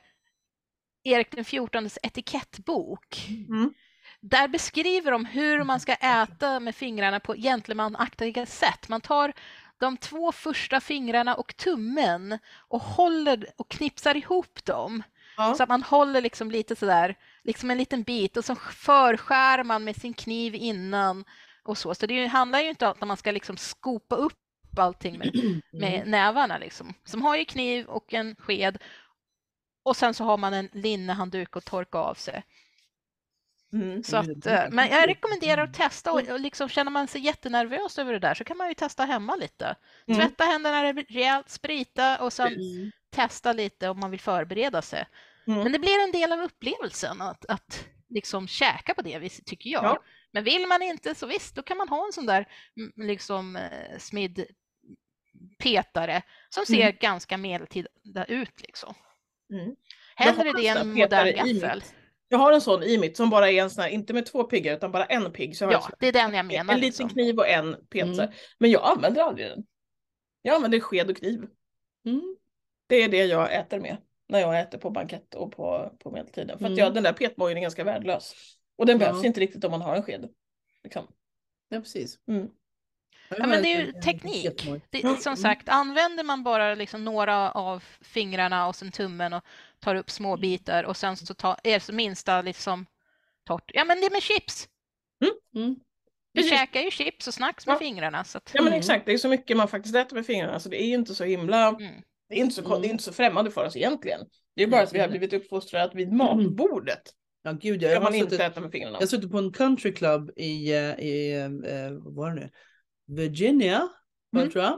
Erik den XIVs etikettbok. Mm. Där beskriver de hur man ska äta med fingrarna på gentlemanaktiga sätt. Man tar de två första fingrarna och tummen och håller och knipsar ihop dem. Ja. Så att man håller liksom lite sådär, liksom en liten bit och så förskär man med sin kniv innan och så. Så det handlar ju inte om att man ska liksom skopa upp allting med, med nävarna liksom. Som har ju kniv och en sked och sen så har man en linnehandduk att torka av sig. Mm. Så att, eh, men jag rekommenderar att testa och, och liksom känner man sig jättenervös över det där så kan man ju testa hemma lite. Mm. Tvätta händerna rejält, sprita och sen Mm. testa lite om man vill förbereda sig. Mm. Men det blir en del av upplevelsen att, att liksom käka på det viset tycker jag. Ja. Men vill man inte så visst, då kan man ha en sån där mm, liksom eh, smidd petare som ser Mm. ganska medeltida ut liksom. Mm. Hellre det än en modern gaffel. Jag har en sån i mitt som bara är en sån här, inte med två piggar utan bara en pigg. Så Ja, det är den jag en, menar. en liten liksom. kniv och en petare. Mm. Men jag använder aldrig den. Jag använder sked och kniv. Mm. Det är det jag äter med. När jag äter på bankett och på, på medeltiden. För att Mm. jag, den där petmojen är ganska värdelös. Och den Ja. behövs inte riktigt om man har en sked. Liksom. Ja, precis. Mm. Ja, men det är ju teknik. Det, som sagt, använder man bara liksom några av fingrarna och sen tummen och tar upp små bitar och sen så tar, är det så minsta liksom torrt. Ja, men det är med chips. Mm. Vi Precis. käkar ju chips och snacks med Ja. fingrarna. Så att, Ja men Mm. exakt, det är så mycket man faktiskt äter med fingrarna så det är ju inte så himla, mm. det är inte så, Mm. det är inte så främmande för oss egentligen. Det är bara att vi har Mm. blivit uppfostrade vid matbordet Ja, gud Jag har, man inte suttit, äta med fingrarna. jag har suttit på en country club i, eh, i eh, vad var det nu? Virginia, var Mm. tror jag.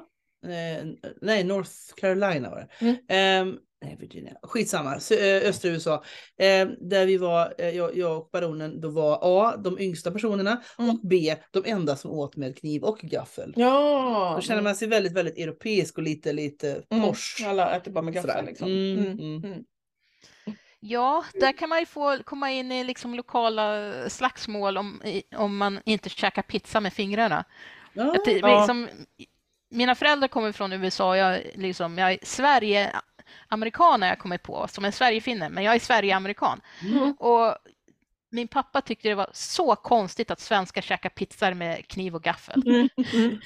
Eh, nej, North Carolina var det. Mm. Ehm, Nej, Virginia. Skitsamma, eh, östra USA. Eh, där vi var, eh, jag, jag och baronen, då var A, de yngsta personerna Mm. och B, de enda som åt med kniv och gaffel. Ja. Då känner man sig väldigt, väldigt europeisk och lite, lite Mm. posh. Alla äter bara med Sådär. gaffel liksom. Mm, Mm. mm. Mm. Ja, där kan man ju få komma in i liksom lokala slagsmål om, om man inte käkar pizza med fingrarna. Ja, Att det, Ja. liksom, mina föräldrar kommer från USA, jag, är liksom, jag är Sverige-amerikan har jag kommit på, som en Sverigefinne, men jag är Sverige-amerikan. Mm. Och min pappa tyckte det var så konstigt att svenskar käkar pizzor med kniv och gaffel. Mm. Mm.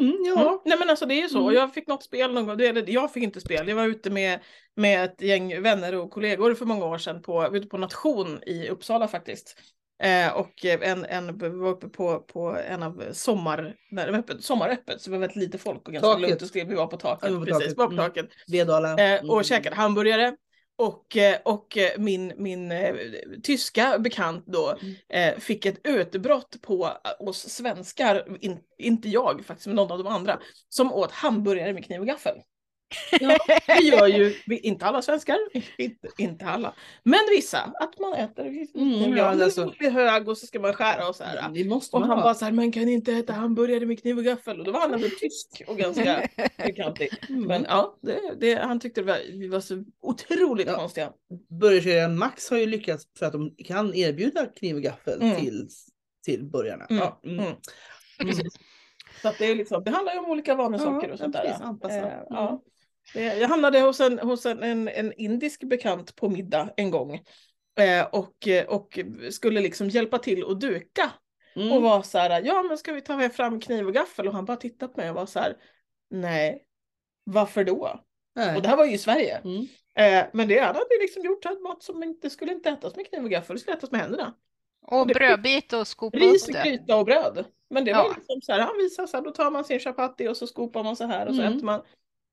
Mm, ja. Ja, nej men alltså det är ju så. Mm. Jag fick något spel någon gång, eller jag fick inte spel, jag var ute med, med ett gäng vänner och kollegor för många år sedan på, ute på Nation i Uppsala faktiskt. Eh, och en, en var uppe på, på en av sommar, när det var öppet, sommaröppet så det var väldigt lite folk och ganska Taket. lugnt och skrev, vi var på taket. Ja, på precis, taket. var på Mm. taket. Vedala. Eh, och Mm. käkade hamburgare. Och, eh, och eh, min, min eh, tyska bekant då Mm. fick ett utbrott på oss svenskar, in, inte jag faktiskt, men någon av de andra, som åt hamburgare med kniv och gaffel. Ja, det gör ju inte alla svenskar, inte, inte alla, men vissa, att man äter Mm, ja, alltså. blir hög och så ska man skära och så här. Det måste Och man han ha. bara så här, man kan inte äta hamburgare med kniv och gaffel. Och då var han ändå tysk och ganska bekantig. Mm. Men ja, det, det, han tyckte det var, vi var så otroligt Ja. konstiga. Burgerkedjan Max har ju lyckats för att de kan erbjuda kniv och gaffel Mm. till, till burgarna. Mm, Ja, mm. mm. Så det, är liksom, det handlar ju om olika vanesaker Ja, och sånt där. precis, ja. Det, jag hamnade hos, en, hos en, en, en indisk bekant på middag en gång. Eh, och, och skulle liksom hjälpa till att duka. Mm. Och var så här, ja men ska vi ta fram kniv och gaffel? Och han bara tittade på mig och var så här, nej, varför då? Nej. Och det här var ju i Sverige. Mm. Eh, men det hade ju liksom gjort att mat som inte skulle inte ätas med kniv och gaffel, det skulle ätas med händerna. Och brödbit och skopa Ris, upp det. gryta och bröd. Men det var Ja. liksom så här, han visade så här, då tar man sin chapati och så skopar man så här och så Mm. äter man.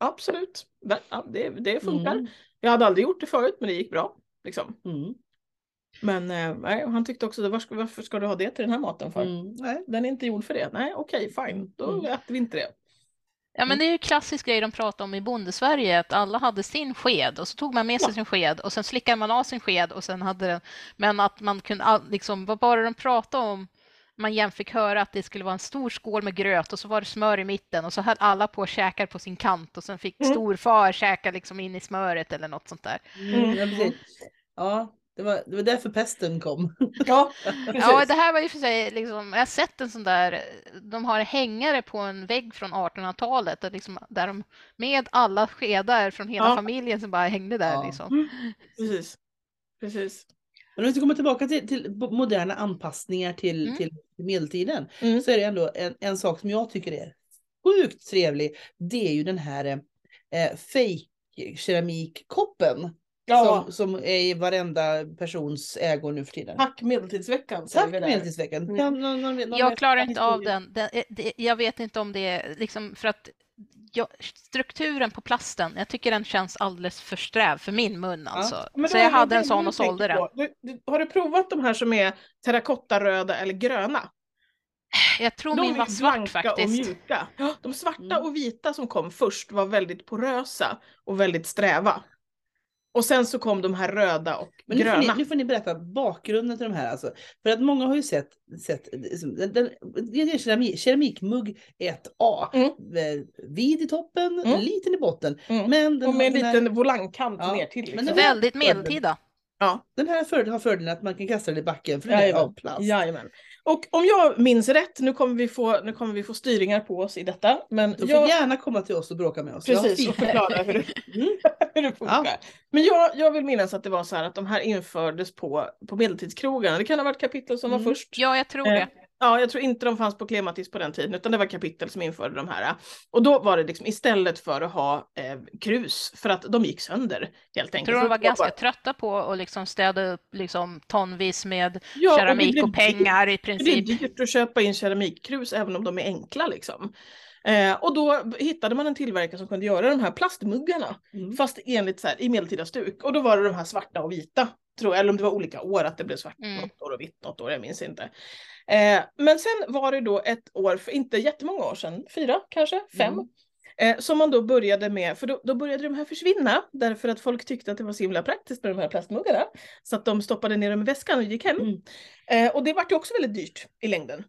Absolut, det, ja, det, funkar. Mm. Jag hade aldrig gjort det förut men det gick bra. Liksom. Mm. Men eh, nej, han tyckte också, var ska, varför ska du ha det till den här maten för? Mm. Nej. Den är inte gjord för det. Nej okej, fine, då Mm. äter vi inte det. Ja, men det är ju klassisk grej de pratar om i bondesverige, att alla hade sin sked och så tog man med sig sin sked och sen slickade man av sin sked och sen hade den, men att man kunde, all- liksom, vad bara de pratade om, man jämt fick höra att det skulle vara en stor skål med gröt och så var det smör i mitten och så höll alla på käkade på sin kant och sen fick Mm. storfar käka liksom in i smöret eller något sånt där. Mm. Ja, precis. ja det, var, det var därför pesten kom. Ja, precis. Ja, det här var ju för sig, liksom, jag har sett en sån där, de har hängare på en vägg från 1800-talet där, liksom, där de med alla skedar från hela Ja. familjen som bara hängde där. Ja. Liksom. precis. Precis. Men om vi ska komma tillbaka till, till moderna anpassningar till, Mm. till medeltiden Mm. så är det ändå en, en sak som jag tycker är sjukt trevlig. Det är ju den här eh, fake keramikkoppen Ja, som, som är i varenda persons ägo nu för tiden. tack medeltidsveckan säger Tack. Medeltidsveckan. Mm. Någon- någon- någon Jag klarar inte av den. den det, jag vet inte om det är liksom för att jag, strukturen på plasten, jag tycker den känns alldeles för sträv för min mun alltså. Men Så jag hade en sån och sålde den. Du, du, har du provat de här som är terrakottaröda eller gröna? Jag tror De min var svart blanka och faktiskt. mjuka. Ja, De svarta Mm. och vita som kom först var väldigt porösa och väldigt sträva. Och sen så kom de här röda och Men nu får, ni, gröna. nu får ni berätta bakgrunden till de här. Alltså. För att många har ju sett, sett liksom, den, den, det är keramik, keramikmugg 1A. Mm. Eh, Vid i toppen, Mm. liten i botten. Mm. Men den, Och med en den, här, liten volangkant Ja, ner till. men Liksom. det var- Väldigt medeltida. Den här fördelen har fördelen att man kan kasta den i backen för den är av plast. Jajamän. Och om jag minns rätt, nu kommer vi få, nu kommer vi få styringar på oss i detta. Men De får jag, gärna komma till oss och bråka med oss. Precis, och förklara hur det, Mm. hur det funkar. Ja. Men jag, jag vill minnas att det var så här att de här infördes på, på medeltidskrogarna. Det kan ha varit kapitel som Mm. var först. Ja, jag tror Eh, det. Ja, jag tror inte de fanns på Klematis på den tiden, utan det var kapitel som införde de här. Och då var det liksom istället för att ha eh, krus, för att de gick sönder helt Jag enkelt. tror de var ganska bara- trötta på att liksom städa upp liksom tonvis med Ja, och keramik blev och pengar i dyrt. Det är princip. dyrt att köpa in keramikkrus även om de är enkla liksom. Eh, och då hittade man en tillverkare som kunde göra de här plastmuggarna. Mm. Fast enligt så här, i medeltida stuk. Och då var det de här svarta och vita. Tror jag. Eller om det var olika år, att det blev svart Mm. något år och vitt något år, jag minns inte. Eh, men sen var det då ett år, för inte jättemånga år sedan, fyra kanske, fem. Mm. Eh, som man då började med, för då, då började de här försvinna därför att folk tyckte att det var så himla praktiskt med de här plastmuggarna. Så att de stoppade ner dem i väskan och gick hem. Mm. Eh, och det vart ju också väldigt dyrt i längden.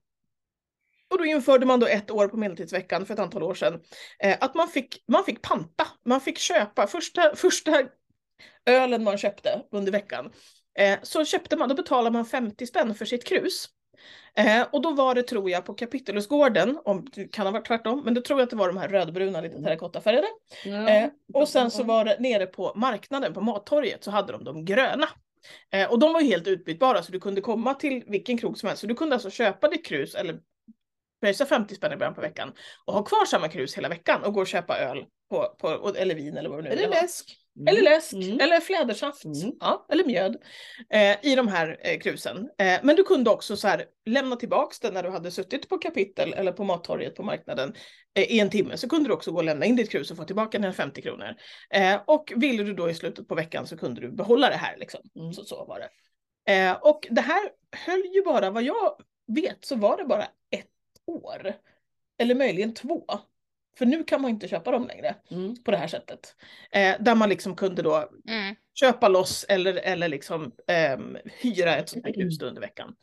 Och då införde man då ett år på Medeltidsveckan för ett antal år sedan att man fick, man fick panta, man fick köpa första, första ölen man köpte under veckan. Eh, så köpte man, då betalade man 50 spänn för sitt krus. Eh, och då var det, tror jag, på Kapitelusgården, om det kan ha varit tvärtom, men då tror jag att det var de här rödbruna, lite terrakottafärgade. Ja. Eh, och sen så var det nere på marknaden, på Mattorget, så hade de de gröna. Eh, och de var ju helt utbytbara, så du kunde komma till vilken krog som helst. Så du kunde alltså köpa ditt krus, eller pröjsa 50 spänn i början på veckan, och ha kvar samma krus hela veckan och gå och köpa öl, på, på, eller vin eller vad det nu Eller vill läsk. Eller läsk, Mm. eller flädersaft, Mm. ja, eller mjöd eh, i de här eh, krusen. Eh, men du kunde också så här, lämna tillbaks den när du hade suttit på kapitel eller på mattorget på marknaden eh, i en timme. Så kunde du också gå och lämna in ditt krus och få tillbaka dina 50 kronor. Eh, och ville du då i slutet på veckan så kunde du behålla det här. Liksom. Mm. Så, så var det. Eh, och det här höll ju bara, vad jag vet så var det bara ett år. Eller möjligen två. För nu kan man inte köpa dem längre Mm. på det här sättet. Eh, där man liksom kunde då Mm. köpa loss eller, eller liksom ehm, hyra ett sånt här hus då under veckan.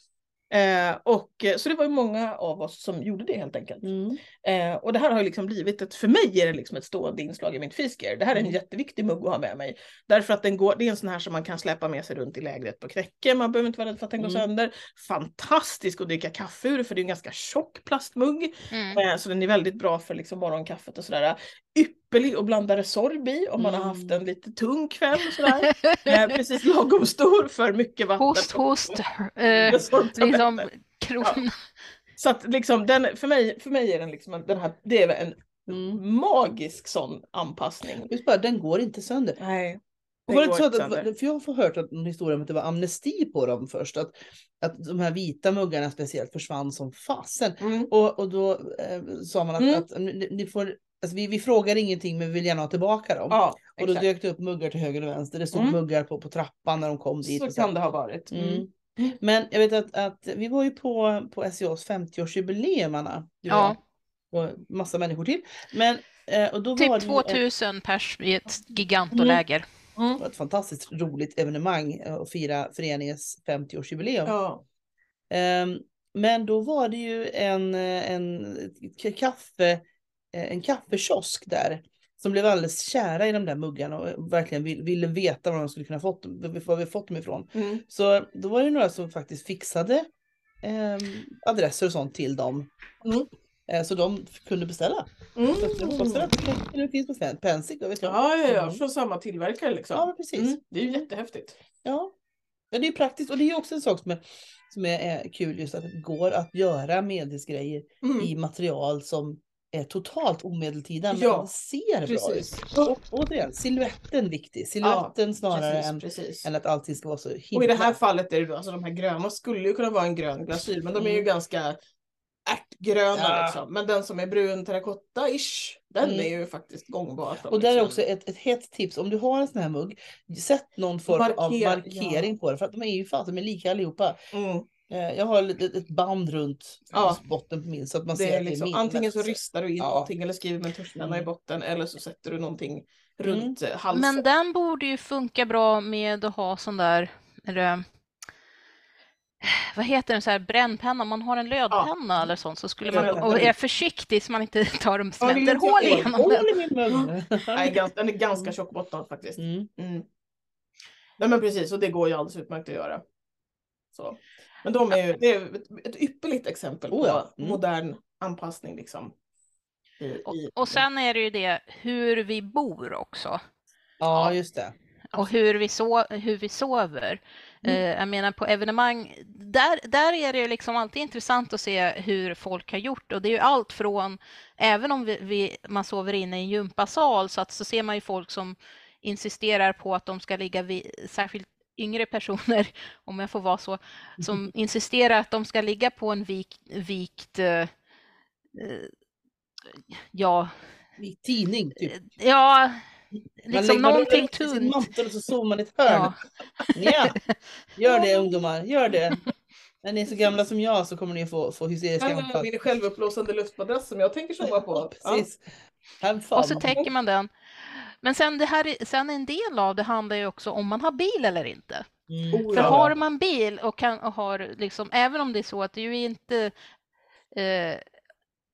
Eh, och, eh, så det var ju många av oss som gjorde det helt enkelt. Mm. Eh, och det här har ju liksom blivit ett, för mig är det liksom ett stående inslag i mitt fisker. Det här är en Mm. jätteviktig mugg att ha med mig. Därför att den går, det är en sån här som man kan släppa med sig runt i lägret på Knäcke. Man behöver inte vara rädd för att den går Mm. sönder. Fantastisk att dricka kaffe ur för det är en ganska tjock plastmugg. Mm. Eh, så den är väldigt bra för liksom morgonkaffet och sådär. Ypperlig att blanda Resorb i om man har haft Mm. en lite tung kväll och sådär. Eh, precis lagom stor för mycket vatten. Host, host. Eh, liksom kron. Så att liksom den, för mig, för mig är den liksom en- den här, det är en Mm. magisk sån anpassning. Just bara, den går inte sönder. Nej. Var det så att, för jag har hört att- en historia om att det var amnesti på dem först. Att, att de här vita muggarna speciellt försvann som fasen. Mm. Och, och då eh, sa man att, Mm. att ni, ni får, alltså vi, vi frågar ingenting men vi vill gärna ha tillbaka dem. Ja, och då exakt. dök det upp muggar till höger och vänster. Det stod Mm. muggar på, på trappan när de kom dit. och Så kan det ha varit. Mm. Mm. Men jag vet att, att vi var ju på, på SCAs 50-årsjubileum Anna. Ja, och massa människor till. Men, eh, och då var typ det ju ett- 2000 pers i ett gigantoläger. Mm. Det var ett fantastiskt roligt evenemang att fira föreningens 50-årsjubileum. Ja. Ehm, men då var det ju en, en, kaffe, en kaffekiosk där som blev alldeles kära i de där muggarna och verkligen vill, ville veta var de skulle kunna fått, var vi fått dem ifrån. Mm. Så då var det några som faktiskt fixade ehm, adresser och sånt till dem. Mm. Eh, så de kunde beställa. Mm. Så jag hoppas att det, finns på Pensik. då, vet jag. Ja, ja, ja, Mm. från samma tillverkare liksom. Ja, precis. Mm. Det är ju jättehäftigt. Ja, ja det är praktiskt och det är också en sak som är, som är, är kul just att det går att göra medelsgrejer Mm. i material som är totalt omedeltida men Ja, ser Precis. bra ut. Och återigen, siluetten viktig. Siluetten snarare precis, än, precis. än att allting ska vara så himla... Och i det här fallet är det då, alltså de här gröna skulle ju kunna vara en grön glasyr, men de är ju Mm. ganska ärtgröna Ja. liksom. Men den som är brun terrakotta-ish, den Mm. är ju faktiskt gångbar. Och där är liksom- också ett, ett hett tips, om du har en sån här mugg, sätt någon form av Marker- markering på det för att de är ju är lika allihopa. Mm. Eh, Jag har ett, ett band runt Ja. botten på min så att man Det ser är att liksom, min. antingen så ristar du in Ja. någonting eller skriver med en tuschpenna i Mm. botten eller så sätter du någonting runt eh, halsen. Men den borde ju funka bra med att ha sån där, eller, vad heter den, så här brännpenna, om man har en lödpenna eller sånt så skulle man, och är försiktig så man inte tar smälter inte hål igenom den. i min mugg. Nej, den är ganska tjockbottnad faktiskt. Mm. Mm. Nej men precis, och det går ju alldeles utmärkt att göra. Så. Men de är ju, det är ett, ypperligt exempel Oh ja. på Mm. modern anpassning liksom. I, Och, i, och sen är det ju det hur vi bor också. Ja, just det. och hur vi, so hur vi sover. Mm. Eh, jag menar på evenemang, där, där är det ju liksom alltid intressant att se hur folk har gjort och det är ju allt från, även om vi, vi, man sover inne i en gympasal så, att, så ser man ju folk som insisterar på att de ska ligga vid, särskilt yngre personer, om jag får vara så, som insisterar att de ska ligga på en vik, vikt, eh, eh, ja, I tidning typ. ja, Man liksom lägger- man någonting tunt. mantel och så zoomar man i ett hörn. Ja. Ja. Gör det ungdomar, gör det. När ni är så gamla som jag så kommer ni få, få hysteriska anfall. min självuppblåsande luftmadrass som jag tänker sova på. Ja. Precis. Fun. Och så täcker man den. Men sen, det här, är- sen en del av det handlar ju också om man har bil eller inte. Mm. Oh, För ja. har man bil och, kan, och har liksom, även om det är så att det ju inte eh,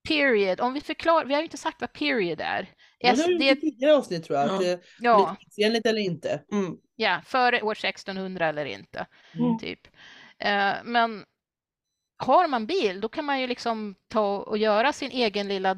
period, om vi förklarar, vi har ju inte sagt vad period är. Ja, S, det är tidigare avsnitt tror jag. Ja. Att det ja, tidsenligt eller inte. Mm. ja, före år 1600 eller inte, Mm. typ. Eh, men har man bil, då kan man ju liksom ta och göra sin egen lilla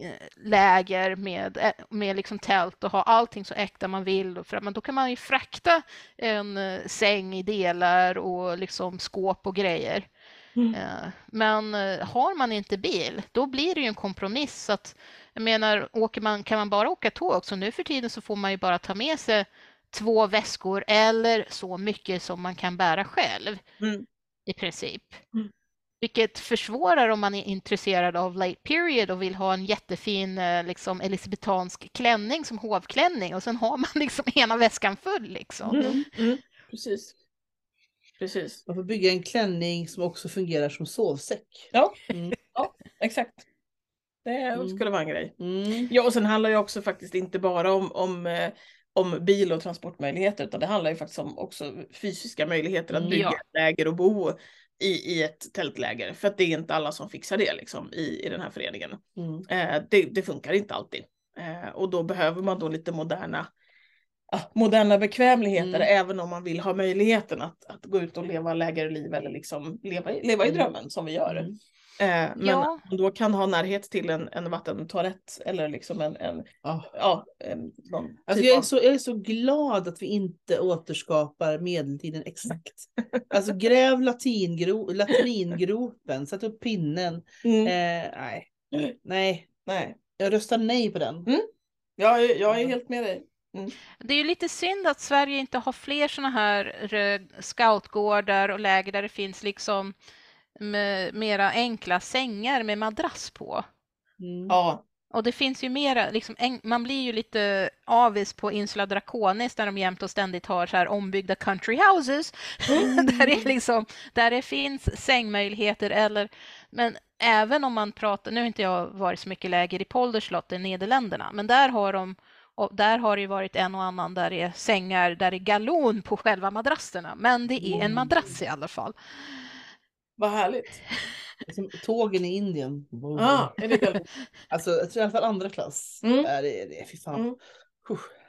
drömläger med, eh, med liksom tält och ha allting så äkta man vill. Och för, men då kan man ju frakta en eh, säng i delar och liksom skåp och grejer. Mm. Eh, Men eh, har man inte bil, då blir det ju en kompromiss. Att, jag menar, åker man, kan man bara åka tåg, så nu för tiden så får man ju bara ta med sig två väskor eller så mycket som man kan bära själv Mm. i princip. Mm. Vilket försvårar om man är intresserad av late period och vill ha en jättefin eh, liksom, elisabetansk klänning som hovklänning och sen har man liksom ena väskan full liksom. Mm. Mm. Precis. Precis. Man får bygga en klänning som också fungerar som sovsäck. Ja. Mm. Exakt. Det Mm. skulle vara en grej. Mm. Ja, och sen handlar det också faktiskt inte bara om, om, eh, om bil och transportmöjligheter, utan det handlar ju faktiskt om också fysiska möjligheter att bygga Ja. läger och bo i, i ett tältläger. För att det är inte alla som fixar det liksom, i, i den här föreningen. Mm. Eh, det, det funkar inte alltid. Eh, och då behöver man då lite moderna, ja, moderna bekvämligheter, Mm. även om man vill ha möjligheten att, att gå ut och leva lägerliv eller liksom leva, leva i Mm. drömmen som vi gör. Mm. Eh, men Ja. då kan ha närhet till en, en vattentoalett eller liksom en, en Ah. ja, en, någon Alltså typ jag, är av- så, jag är så glad att vi inte återskapar medeltiden exakt. Alltså gräv latingro, latringropen, sätt upp pinnen. Mm. Eh, nej. nej, Nej, jag röstar nej på den. jag, är- jag är helt med dig. Det är ju lite synd att Sverige inte har fler sådana här eh, scoutgårdar och läger där det finns liksom med, mera enkla sängar med madrass på. Mm. Ja, Och det finns ju mera, liksom, en, man blir ju lite avis på Insula Draconis där de jämt och ständigt har så här ombyggda country houses. där, det liksom, där det finns sängmöjligheter eller, men även om man pratar, nu har inte jag varit så mycket läger i Polderslott i Nederländerna, men där har de och där har det varit en och annan där det är sängar där det är galon på själva madrasserna, men det är en madrass i alla fall. Vad härligt. Som tågen i Indien. Ah, är det? Alltså jag tror i alla fall andra klass. Mm. Är det, det, fy fan. Mm.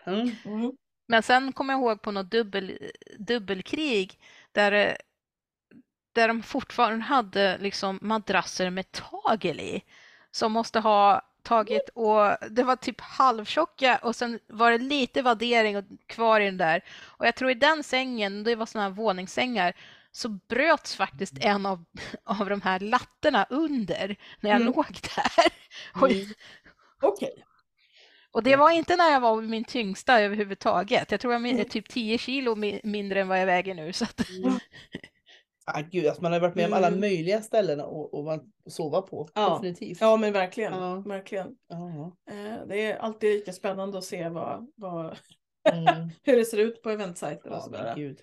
Mm. Mm. Men sen kommer jag ihåg på något dubbel, dubbelkrig där, det- där de fortfarande hade liksom madrasser med tagel i. Som måste ha tagit och det var typ halvtjocka och sen var det lite vaddering och kvar i den där. Och jag tror i den sängen, det var sådana här våningssängar, så bröts faktiskt en av, av de här lattorna under när jag Mm. låg där. Och, Mm. Okej. och det var inte när jag var min tyngsta överhuvudtaget. Jag tror jag är Mm. typ 10 kilo mi- mindre än vad jag väger nu. Så att, Mm. Ah, gud, alltså man har varit med om alla Mm. möjliga ställen att att vara- sova på. Ja. Definitivt. Ja men verkligen. Ja. verkligen. Ja. Eh, det är alltid lika spännande att se vad, vad, Mm. hur det ser ut på eventsajter och sådär.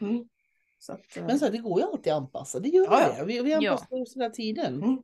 Så att, eh, Men så här, det går ju alltid att anpassa. Det gör Ja, ja. det. Vi, vi Ja. anpassar oss hela tiden. Mm.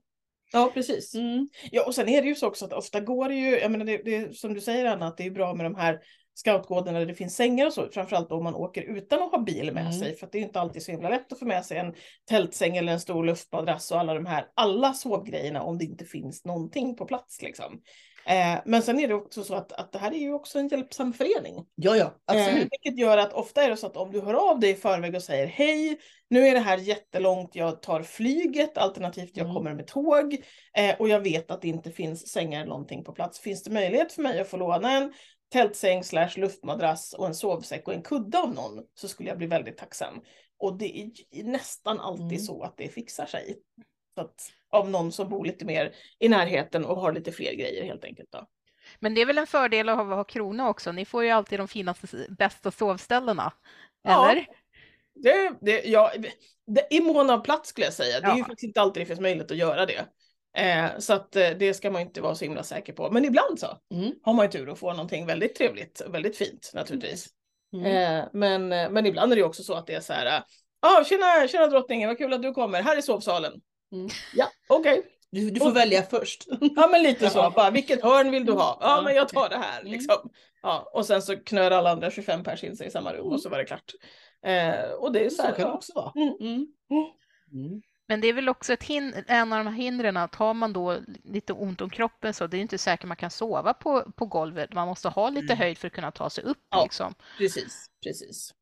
ja precis. Mm. Ja och sen är det ju så också att ofta går det ju, jag menar det, det som du säger Anna, att det är bra med de här scoutgårdarna där det finns sängar och så, framförallt om man åker utan att ha bil med Mm. sig, för att det är inte alltid så himla lätt att få med sig en tältsäng eller en stor luftmadrass och alla de här, alla sovgrejerna om det inte finns någonting på plats liksom. Eh, men sen är det också så att, att det här är ju också en hjälpsam förening. Ja, ja, Eh, absolut. vilket gör att ofta är det så att om du hör av dig i förväg och säger hej, nu är det här jättelångt, jag tar flyget alternativt jag Mm. kommer med tåg eh, och jag vet att det inte finns sängar eller någonting på plats. Finns det möjlighet för mig att få låna en tältsäng slash luftmadrass och en sovsäck och en kudde av någon så skulle jag bli väldigt tacksam. Och det är nästan alltid Mm. så att det fixar sig. Att, av någon som bor lite mer i närheten och har lite fler grejer helt enkelt. Då. men det är väl en fördel att ha, ha Krona också. Ni får ju alltid de finaste, bästa sovställena. Ja. Eller? Det, det, ja, det, I mån av plats skulle jag säga. Det är ju Ja. faktiskt inte alltid det finns möjlighet att göra det. Eh, så att eh, det ska man inte vara så himla säker på. Men ibland så Mm. har man ju tur att få någonting väldigt trevligt, väldigt fint naturligtvis. Mm. Eh, men, men ibland är det också så att det är så här, Ja, tjena, tjena drottningen, vad kul att du kommer. Här är sovsalen. Mm. Ja, okej. Du, du får välja först. Ja, men lite så. Bara, vilket hörn vill du ha? Ja, Ja, men jag tar det här Mm. liksom. Ja, och sen så knör alla andra 25 pers in sig i samma rum och så var det klart. Eh, och det är så, Så här, kan det ja. också vara. Mm. Mm. Mm. Mm. Men det är väl också ett hin- en av de här hindren att har man då lite ont om kroppen så det är inte säkert man kan sova på, på golvet. Man måste ha lite Mm. höjd för att kunna ta sig upp. Ja. Liksom. Precis, precis.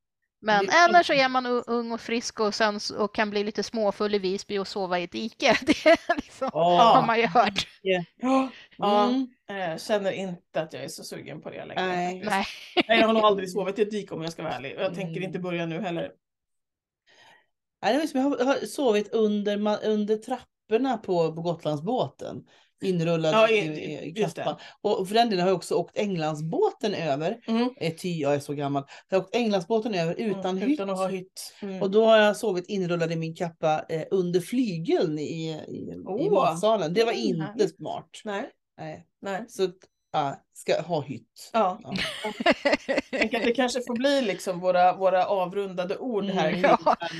Men Det- annars så är man ung och frisk och, sen, och kan bli lite småfull i Visby och sova i ett dike. Det är liksom, Ja. har man ju hört. Ja, ja Mm. eh, känner inte att jag är så sugen på det längre. Nej. Nej. Nej, jag har nog aldrig sovit i ett dike om jag ska vara ärlig. Jag tänker Mm. inte börja nu heller. Jag har, sovit under, under trapporna på, på Gotlandsbåten. Inrullad Ja, i, i- i, i kappan. Och för den delen har jag också åkt Änglandsbåten över. Mm. Eh, Ty, jag är så gammal. Jag har åkt Änglandsbåten över utan Mm, hytt. Utan att ha hytt. Mm. Och då har jag sovit inrullad i min kappa eh, under flygeln i, i, i Åh. matsalen. Det var Mm, inte härligt. smart. Nej, Nej. nej. Så ja, ska ha hytt. Ja. Ja. Tänk att det kanske får bli liksom våra, våra avrundade ord här Mm.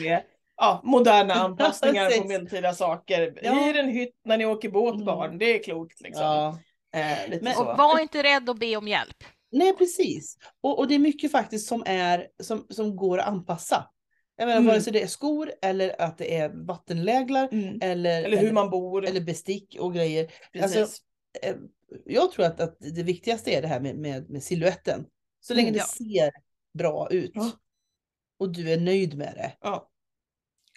med ja, moderna anpassningar på medeltida saker. Ja. Hyr en hytt när ni åker båt Mm. barn, det är klokt liksom. Ja. Eh, lite Men- så. Och var inte rädd att be om hjälp. Nej, precis. Och, och det är mycket faktiskt som, är, som, som går att anpassa. Jag menar, Mm. vare sig det är skor eller att det är vattenläglar Mm. eller, Eller hur man bor. eller bestick och grejer. Precis. alltså, Eh, Jag tror att, att det viktigaste är det här med, med, med siluetten. Så länge Mm, det ja. ser bra ut. Ja. Och du är nöjd med det. ja.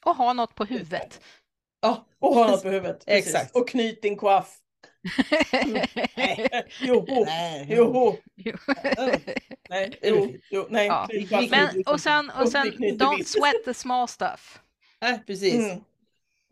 Och ha något på huvudet. Ja, Och ha något på huvudet. Exakt. Och knyt din coiff. Nej. Joho. Nej. Joho. Jo. Nej. Jo. jo. Nej. Ja. Men, och sen, och sen don't sweat the small stuff. Nej, precis. Mm.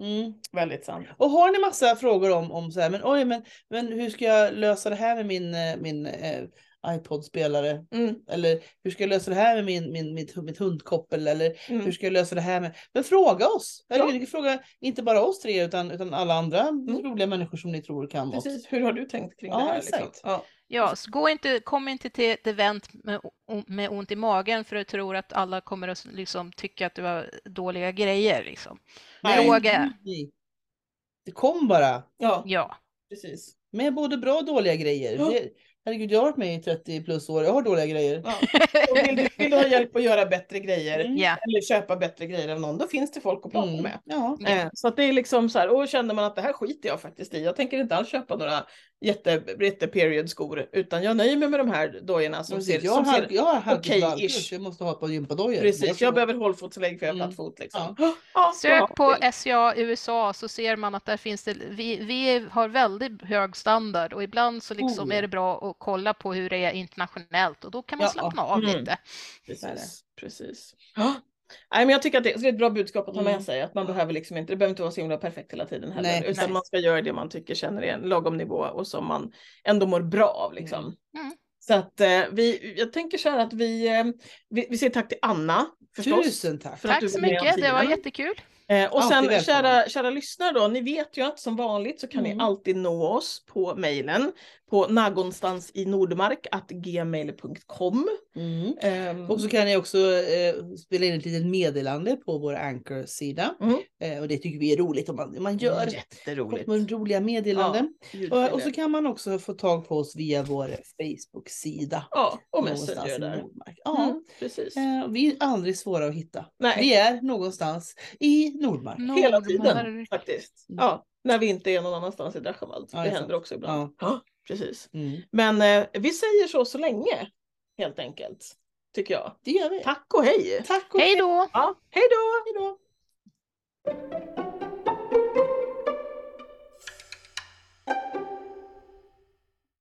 Mm. Väldigt sant. Och har ni massa frågor om, om så här, men oj, men, men hur ska jag lösa det här med min, eh, min eh, iPod-spelare? Mm. Eller hur ska jag lösa det här med min, min, mitt, mitt hundkoppel? Eller hur Mm. ska jag lösa det här med... Men fråga oss! Ja. Eller, fråga inte bara oss tre utan, utan alla andra roliga människor som ni tror kan något. Precis. Hur har du tänkt kring Ja, det här? Liksom? Ja. Ja, så gå inte, kom inte till ett event med, med ont i magen för du tror att alla kommer att liksom tycka att du har dåliga grejer. Liksom. Nej. Fråga. Det kom bara ja, Ja. precis. med både bra och dåliga grejer. Ja. Det, herregud, jag har varit med i 30 plus år. Jag har dåliga grejer. Ja. Vill, du, vill du ha hjälp att göra bättre grejer Mm. Ja. eller köpa bättre grejer av någon, då finns det folk att prata Mm. med. Ja. Eh, så att det är liksom så här, och känner man att det här skiter jag faktiskt i, jag tänker inte alls köpa några jätte, jätte period skor, utan jag nöjer mig med de här dojorna som Precis. ser, jag som ser jag okej-ish. Jag måste ha ett par gympadojor. precis, jag behöver hållfotslägg för jag har Mm. platt fot liksom. Ja. Ja, Sök på. SCA USA så ser man att där finns det, vi, vi har väldigt hög standard och ibland så liksom Oh, är det bra att kolla på hur det är internationellt och då kan man Ja, slappna av mm. lite. Precis, precis. Ja. Nej, men jag tycker att det, så det är ett bra budskap att ta med Mm. sig. Att man behöver liksom inte, det behöver inte vara så himla perfekt hela tiden heller. Nej, utan precis. man ska göra det man tycker känner är en lagom nivå och som man ändå mår bra av. Liksom. Mm. Så att eh, vi, jag tänker så här att vi, eh, vi, vi säger tack till Anna förstås. Tusen tack. För att Tack du så mycket, det var jättekul. Eh, och Alltid sen kära, kära lyssnare då, ni vet ju att som vanligt så kan Mm. ni alltid nå oss på mejlen på någonstans i Nordmark att gmail.com. Mm. Ehm, Och så kan ni också eh, spela in ett litet meddelande på vår Anchor-sida. Mm. Eh, och det tycker vi är roligt om man, man gör. Jätteroligt. Med roliga meddelanden. Ljudfiler. och, och så kan man också få tag på oss via vår Facebook-sida. Ja, och Någonstans Messenger i där. Nordmark. Ja. Mm, precis. Eh, vi är aldrig svåra att hitta. Nej, Vi är någonstans i Nordmark. hela tiden Nordmark. faktiskt. Mm. Ja, när vi inte är någon annanstans i Drachevad. Ja, det händer sant. också ibland. Ja. Precis. Mm. Men eh, vi säger så så länge, helt enkelt. Tycker jag. Det gör vi. Tack och hej! Tack och Hej då! Ja, hej då! hej då.